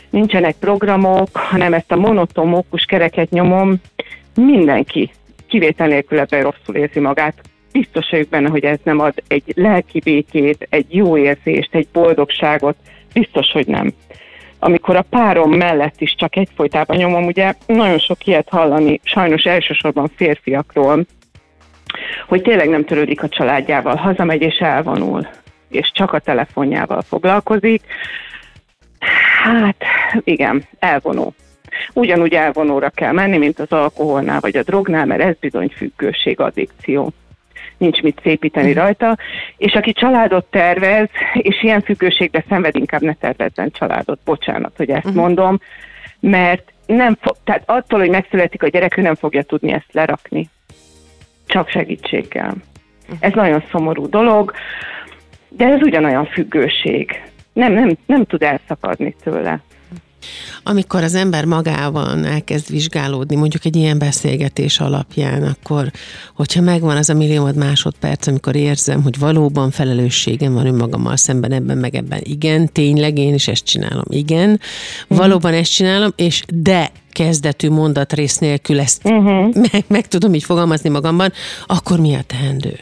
nincsenek programok, hanem ezt a monoton mókus kereket nyomom, mindenki kivétel nélkül ebben rosszul érzi magát. Biztos vagyok benne, hogy ez nem ad egy lelki békét, egy jó érzést, egy boldogságot. Biztos, hogy nem. Amikor a párom mellett is csak egyfolytában nyomom, ugye nagyon sok ilyet hallani, sajnos elsősorban férfiakról, hogy tényleg nem törődik a családjával, hazamegy és elvonul, és csak a telefonjával foglalkozik, Hát igen, elvonó. Ugyanúgy elvonóra kell menni, mint az alkoholnál vagy a drognál, mert ez bizony függőség, addikció. Nincs mit szépíteni mhm. rajta, és aki családot tervez, és ilyen függőségbe szenved, inkább ne tervezzen családot. Bocsánat, hogy ezt uh-huh. mondom, mert nem fog, tehát attól, hogy megszületik a gyerek, ő nem fogja tudni ezt lerakni. Csak segítséggel. Uh-huh. Ez nagyon szomorú dolog, de ez ugyanolyan függőség nem, nem, nem tud elszakadni tőle. Amikor az ember magában elkezd vizsgálódni, mondjuk egy ilyen beszélgetés alapján, akkor, hogyha megvan az a milliómod másodperc, amikor érzem, hogy valóban felelősségem van önmagammal szemben ebben, meg ebben, igen, tényleg én is ezt csinálom, igen, mm. valóban ezt csinálom, és de kezdetű mondatrész nélkül ezt uh-huh. meg, meg tudom így fogalmazni magamban, akkor mi a teendő?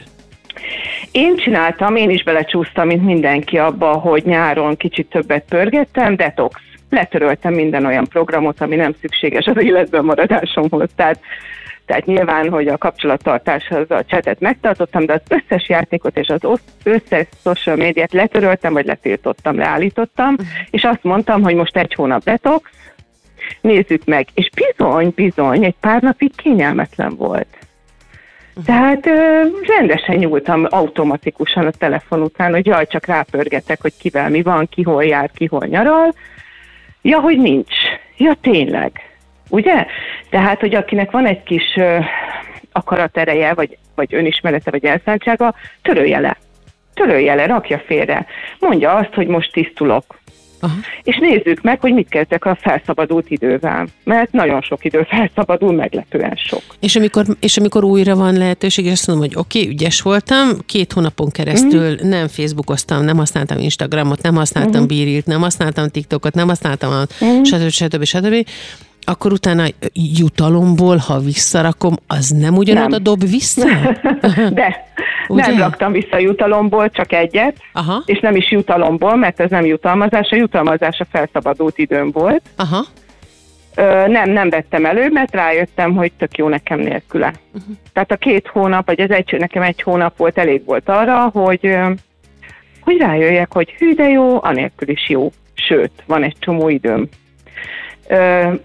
Én csináltam, én is belecsúsztam, mint mindenki abba, hogy nyáron kicsit többet pörgettem, detox. Letöröltem minden olyan programot, ami nem szükséges az életben maradásomhoz. Tehát tehát nyilván, hogy a kapcsolattartáshoz a csetet megtartottam, de az összes játékot és az összes social médiát letöröltem, vagy letiltottam, leállítottam, uh-huh. és azt mondtam, hogy most egy hónap detox, nézzük meg. És bizony, bizony, egy pár napig kényelmetlen volt. Tehát ö, rendesen nyúltam automatikusan a telefon után, hogy jaj, csak rápörgetek, hogy kivel mi van, ki hol jár, ki hol nyaral. Ja, hogy nincs. Ja, tényleg. Ugye? Tehát, hogy akinek van egy kis ö, akaratereje, vagy, vagy önismerete, vagy elszántsága, törölje le. Törölje le, rakja félre. Mondja azt, hogy most tisztulok. Aha. És nézzük meg, hogy mit kezdek a felszabadult idővel. Mert nagyon sok idő felszabadul, meglepően sok. És amikor, és amikor újra van lehetőség, és azt mondom, hogy oké, okay, ügyes voltam, két hónapon keresztül mm. nem Facebookoztam, nem használtam Instagramot, nem használtam mm. Bírilt, nem használtam TikTokot, nem használtam a mm. stb. stb. stb akkor utána jutalomból, ha visszarakom, az nem ugyanoda dob vissza? De, Ugye? nem raktam vissza jutalomból, csak egyet, Aha. és nem is jutalomból, mert ez nem jutalmazás, a jutalmazás a felszabadult időm volt. Aha. Ö, nem, nem vettem elő, mert rájöttem, hogy tök jó nekem nélküle. Uh-huh. Tehát a két hónap, vagy az egy, nekem egy hónap volt, elég volt arra, hogy, hogy rájöjjek, hogy hű, de jó, anélkül is jó. Sőt, van egy csomó időm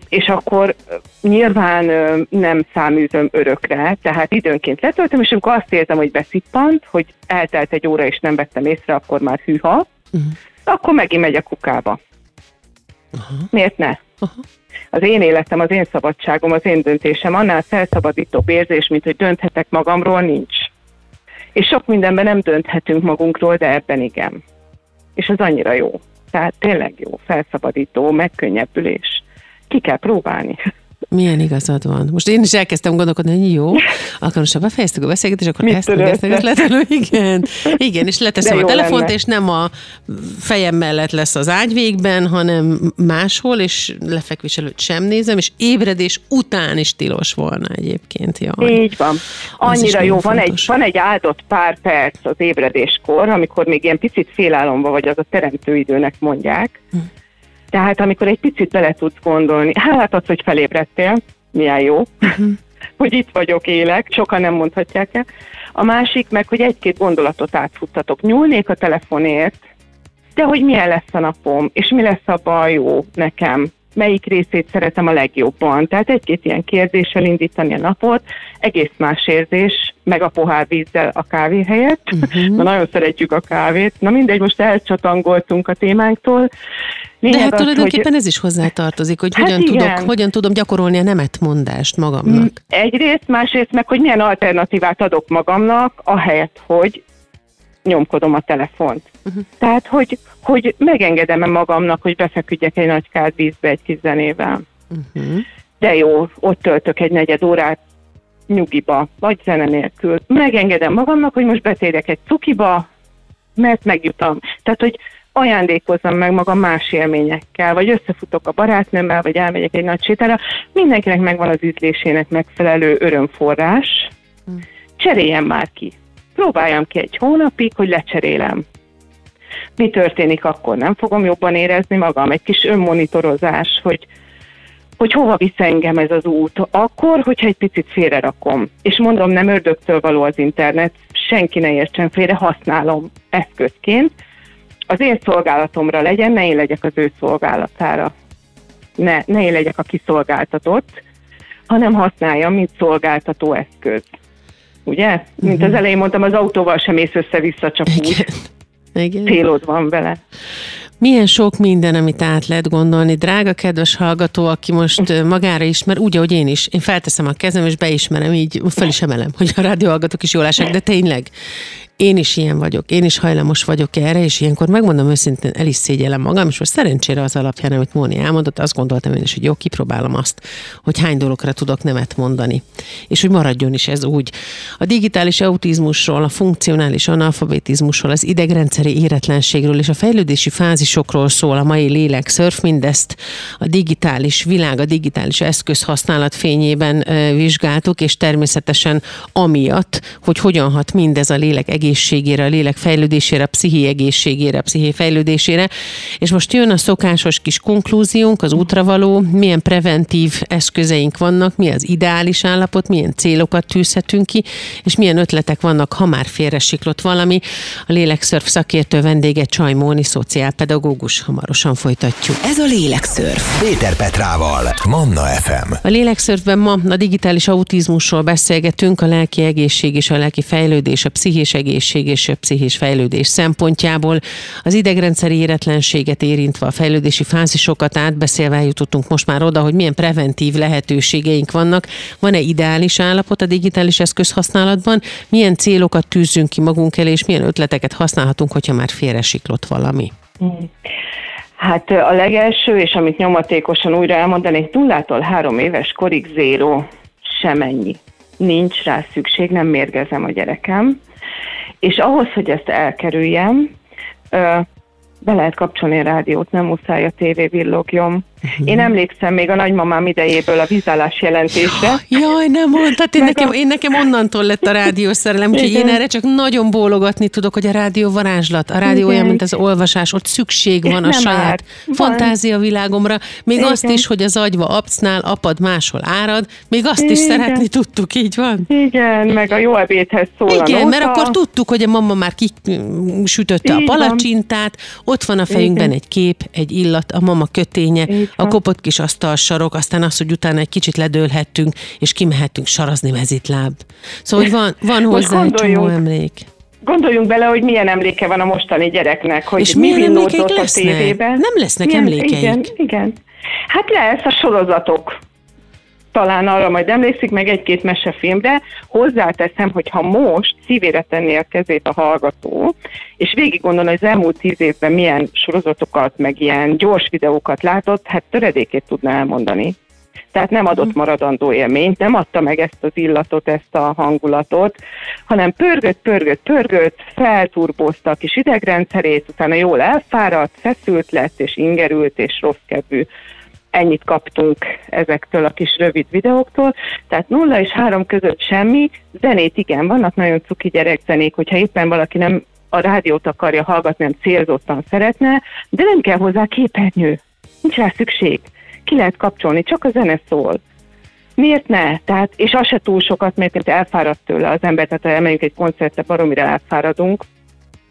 és akkor nyilván nem száműzöm örökre, tehát időnként letöltöm, és amikor azt érzem, hogy beszippant, hogy eltelt egy óra, és nem vettem észre, akkor már hűha, uh-huh. akkor megint megy a kukába. Uh-huh. Miért ne? Uh-huh. Az én életem, az én szabadságom, az én döntésem annál felszabadítóbb érzés, mint hogy dönthetek magamról, nincs. És sok mindenben nem dönthetünk magunkról, de ebben igen. És az annyira jó. Tehát tényleg jó, felszabadító, megkönnyebbülés ki kell próbálni. Milyen igazad van. Most én is elkezdtem gondolkodni, hogy jó, akkor most befejeztük a beszélgetést, akkor Mit ezt meg ezt, ezt letelő, igen. Igen, és leteszem a telefont, lenne. és nem a fejem mellett lesz az ágyvégben, hanem máshol, és lefekvés előtt sem nézem, és ébredés után is tilos volna egyébként. Jaj. Így van. Annyira jó. Van egy, van egy áldott pár perc az ébredéskor, amikor még ilyen picit félálomba vagy, az a teremtőidőnek mondják, hm tehát amikor egy picit bele tudsz gondolni, hát az, hogy felébredtél, milyen jó, uh-huh. hogy itt vagyok, élek, sokan nem mondhatják el. A másik meg, hogy egy-két gondolatot átfuttatok. Nyúlnék a telefonért, de hogy milyen lesz a napom, és mi lesz abban jó nekem, melyik részét szeretem a legjobban. Tehát egy-két ilyen kérdéssel indítani a napot, egész más érzés, meg a pohár vízzel a kávé helyett. Uh-huh. Na, nagyon szeretjük a kávét. Na mindegy, most elcsatangoltunk a témánktól. Lényeg De hát az, tulajdonképpen hogy... ez is hozzátartozik, hogy hát hogyan, tudok, hogyan tudom gyakorolni a nemetmondást magamnak. Mm, egyrészt, másrészt meg, hogy milyen alternatívát adok magamnak, ahelyett, hogy nyomkodom a telefont. Uh-huh. Tehát, hogy, hogy megengedem-e magamnak, hogy befeküdjek egy nagy vízbe egy kis zenével. Uh-huh. De jó, ott töltök egy negyed órát nyugiba, vagy zene nélkül. Megengedem magamnak, hogy most betérjek egy cukiba, mert megjutam. Tehát, hogy ajándékozzam meg magam más élményekkel, vagy összefutok a barátnőmmel, vagy elmegyek egy nagy sétára. Mindenkinek megvan az ízlésének megfelelő örömforrás. Uh-huh. Cseréljen már ki próbáljam ki egy hónapig, hogy lecserélem. Mi történik akkor? Nem fogom jobban érezni magam? Egy kis önmonitorozás, hogy, hogy hova visz engem ez az út. Akkor, hogyha egy picit félre rakom. És mondom, nem ördögtől való az internet, senki ne értsen félre, használom eszközként. Az én szolgálatomra legyen, ne én legyek az ő szolgálatára. Ne, ne én legyek a kiszolgáltatott, hanem használjam, mint szolgáltató eszköz ugye? Mint uh-huh. az elején mondtam, az autóval sem ész össze-vissza, csak Igen. úgy. Igen. Célod van vele. Milyen sok minden, amit át lehet gondolni. Drága kedves hallgató, aki most magára ismer, úgy, ahogy én is. Én felteszem a kezem, és beismerem, így fel is emelem, hogy a rádióhallgatók is jól lássák, de tényleg Én is ilyen vagyok, én is hajlamos vagyok erre, és ilyenkor megmondom őszintén, el is szégyellem magam, és most szerencsére az alapján, amit Móni elmondott, azt gondoltam én is, hogy jó, kipróbálom azt, hogy hány dologra tudok nemet mondani, és hogy maradjon is ez úgy. A digitális autizmusról, a funkcionális analfabetizmusról, az idegrendszeri éretlenségről és a fejlődési fázisokról szól a mai lélekszörf, mindezt a digitális világ, a digitális eszköz használat fényében vizsgáltuk, és természetesen amiatt, hogy hogyan hat mindez a lélek egészségére, a lélek fejlődésére, a pszichi egészségére, a psziché fejlődésére. És most jön a szokásos kis konklúziónk, az útravaló, milyen preventív eszközeink vannak, mi az ideális állapot, milyen célokat tűzhetünk ki, és milyen ötletek vannak, ha már félresiklott valami. A lélekszörf szakértő vendége Csajmóni, szociálpedagógus. Hamarosan folytatjuk. Ez a lélekszörf. Péter Petrával, Manna FM. A lélekszörfben ma a digitális autizmusról beszélgetünk, a lelki egészség és a lelki fejlődés, a pszichés egészség és a pszichés fejlődés szempontjából. Az idegrendszeri éretlenséget érintve a fejlődési fázisokat átbeszélve eljutottunk most már oda, hogy milyen preventív lehetőségeink vannak. Van-e ideális állapot a digitális eszköz használatban? Milyen célokat tűzünk ki magunk elé, és milyen ötleteket használhatunk, hogyha már félresiklott valami? Hát a legelső, és amit nyomatékosan újra elmondanék, nullától három éves korig zéró semennyi nincs rá szükség, nem mérgezem a gyerekem. És ahhoz, hogy ezt elkerüljem, be lehet kapcsolni a rádiót, nem muszáj a tévé villogjon. Én emlékszem még a nagymamám idejéből a vízállás jelentésre. Jaj, nem mondtad, én nekem, én nekem onnantól lett a rádió szerelem, úgyhogy én erre csak nagyon bólogatni tudok, hogy a rádió varázslat, a rádió olyan, mint az olvasás, ott szükség van a saját fantázia világomra, még Igen. azt is, hogy az agyva apcnál apad máshol árad, még azt Igen. is szeretni tudtuk, így van? Igen, meg a jó ebédhez szól Igen, mert akkor tudtuk, hogy a mama már kisütötte a palacsintát, ott van a fejünkben Igen. egy kép, egy illat, a mama köténye, a kopott kis asztalsarok, aztán az, hogy utána egy kicsit ledőlhettünk, és kimehettünk sarazni mezitláb. Szóval, hogy van, van hozzá egy csomó emlék. Gondoljunk bele, hogy milyen emléke van a mostani gyereknek, hogy és mi milyen emlékeik lesznek? a tévében. Nem lesznek milyen, emlékeik. Igen, igen. Hát lesz a sorozatok talán arra majd emlékszik, meg egy-két mesefilmre. Hozzáteszem, hogy ha most szívére tenné a kezét a hallgató, és végig gondolna, hogy az elmúlt tíz évben milyen sorozatokat, meg ilyen gyors videókat látott, hát töredékét tudná elmondani. Tehát nem adott maradandó élményt, nem adta meg ezt az illatot, ezt a hangulatot, hanem pörgött, pörgött, pörgött, felturbózta a kis idegrendszerét, utána jól elfáradt, feszült lett, és ingerült, és rossz kedvű ennyit kaptunk ezektől a kis rövid videóktól, tehát nulla és három között semmi, zenét igen, vannak nagyon cuki gyerekzenék, hogyha éppen valaki nem a rádiót akarja hallgatni, nem célzottan szeretne, de nem kell hozzá képernyő. Nincs rá szükség. Ki lehet kapcsolni, csak a zene szól. Miért ne? Tehát, és az se túl sokat, mert elfáradt tőle az ember, tehát ha elmegyünk egy koncertre, baromira elfáradunk,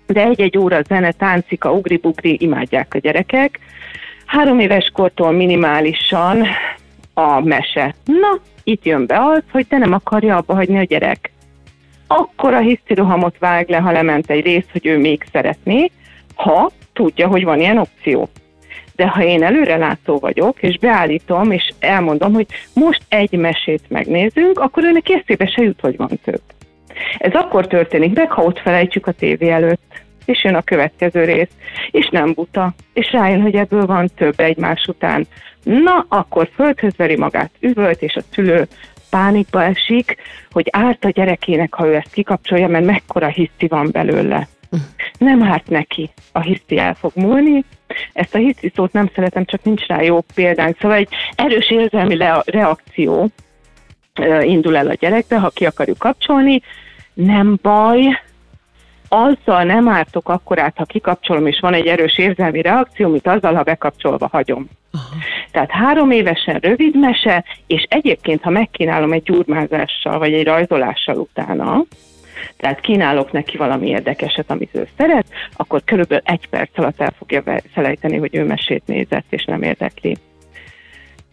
de egy-egy óra zene, táncika, ugri-bugri imádják a gyerekek, Három éves kortól minimálisan a mese. Na, itt jön be az, hogy te nem akarja abba hagyni a gyerek. Akkor a hisztirohamot vág le, ha lement egy rész, hogy ő még szeretné, ha tudja, hogy van ilyen opció. De ha én előrelátó vagyok, és beállítom, és elmondom, hogy most egy mesét megnézünk, akkor őnek eszébe se jut, hogy van több. Ez akkor történik meg, ha ott felejtjük a tévé előtt és jön a következő rész, és nem buta, és rájön, hogy ebből van több egymás után. Na, akkor földhöz veri magát üvölt, és a szülő pánikba esik, hogy árt a gyerekének, ha ő ezt kikapcsolja, mert mekkora hiszti van belőle. Nem árt neki, a hiszti el fog múlni. Ezt a hiszti szót nem szeretem, csak nincs rá jó példány. Szóval egy erős érzelmi reakció indul el a gyerekbe, ha ki akarjuk kapcsolni, nem baj, azzal nem ártok akkorát, ha kikapcsolom, és van egy erős érzelmi reakció, mint azzal, ha bekapcsolva hagyom. Aha. Tehát három évesen rövid mese, és egyébként, ha megkínálom egy gyurmázással, vagy egy rajzolással utána, tehát kínálok neki valami érdekeset, amit ő szeret, akkor körülbelül egy perc alatt el fogja felejteni, hogy ő mesét nézett, és nem érdekli.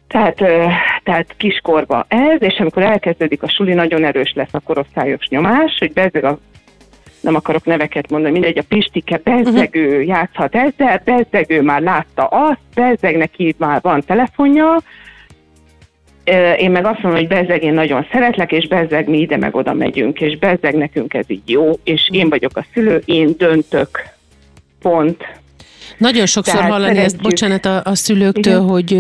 Tehát, tehát kiskorba ez, és amikor elkezdődik a suli, nagyon erős lesz a korosztályos nyomás, hogy bezzeg a nem akarok neveket mondani, mindegy, a Pistike bezzegő uh-huh. játszhat ezzel, bezzegő már látta azt, bezzeg neki már van telefonja, én meg azt mondom, hogy bezzeg én nagyon szeretlek, és bezzeg mi ide meg oda megyünk, és bezzeg nekünk ez így jó, és én vagyok a szülő, én döntök, pont. Nagyon sokszor Tehát hallani szeretjük. ezt, bocsánat, a, a szülőktől, Igen. hogy,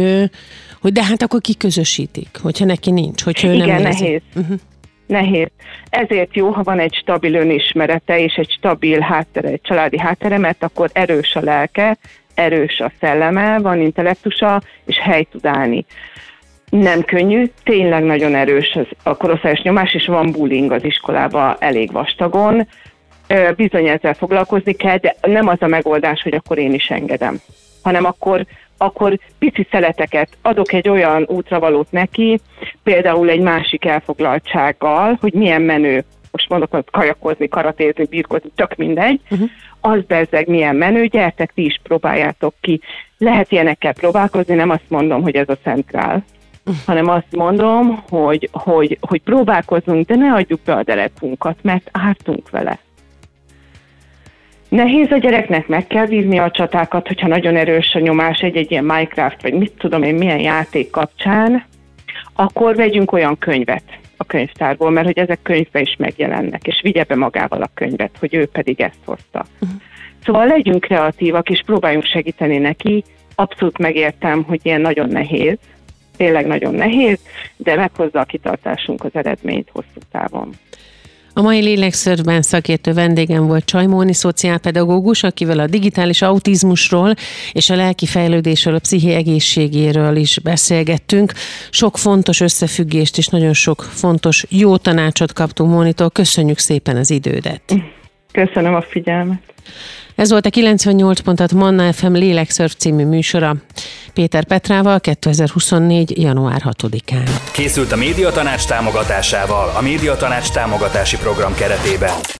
hogy de hát akkor kiközösítik, hogyha neki nincs, hogyha ő Igen, nem nehéz. Uh-huh. Nehéz. Ezért jó, ha van egy stabil önismerete és egy stabil háttere, egy családi háttere, mert akkor erős a lelke, erős a szelleme, van intellektusa, és hely tud állni. Nem könnyű, tényleg nagyon erős az, a korosztályos nyomás, és van bullying az iskolába elég vastagon. Bizony ezzel foglalkozni kell, de nem az a megoldás, hogy akkor én is engedem, hanem akkor akkor pici szeleteket adok egy olyan útravalót neki, például egy másik elfoglaltsággal, hogy milyen menő most mondok, hogy kajakozni, karatézni, birkozni, tök mindegy, uh-huh. az bezzeg milyen menő, gyertek, ti is próbáljátok ki. Lehet ilyenekkel próbálkozni, nem azt mondom, hogy ez a szent grál, uh-huh. hanem azt mondom, hogy, hogy, hogy próbálkozunk, de ne adjuk be a derekunkat, mert ártunk vele. Nehéz a gyereknek, meg kell vívni a csatákat, hogyha nagyon erős a nyomás egy-egy ilyen Minecraft, vagy mit tudom én, milyen játék kapcsán, akkor vegyünk olyan könyvet a könyvtárból, mert hogy ezek könyvbe is megjelennek, és vigye be magával a könyvet, hogy ő pedig ezt hozta. Uh-huh. Szóval legyünk kreatívak, és próbáljunk segíteni neki. Abszolút megértem, hogy ilyen nagyon nehéz, tényleg nagyon nehéz, de meghozza a kitartásunk az eredményt hosszú távon. A mai lélekszörben szakértő vendégem volt Csajmóni szociálpedagógus, akivel a digitális autizmusról és a lelki fejlődésről, a pszichi egészségéről is beszélgettünk. Sok fontos összefüggést és nagyon sok fontos jó tanácsot kaptunk Mónitól. Köszönjük szépen az idődet. Köszönöm a figyelmet. Ez volt a 98 pontat Manna FM Lélekszörf című műsora. Péter Petrával 2024. január 6-án. Készült a Médiatanács támogatásával a Médiatanács támogatási program keretében.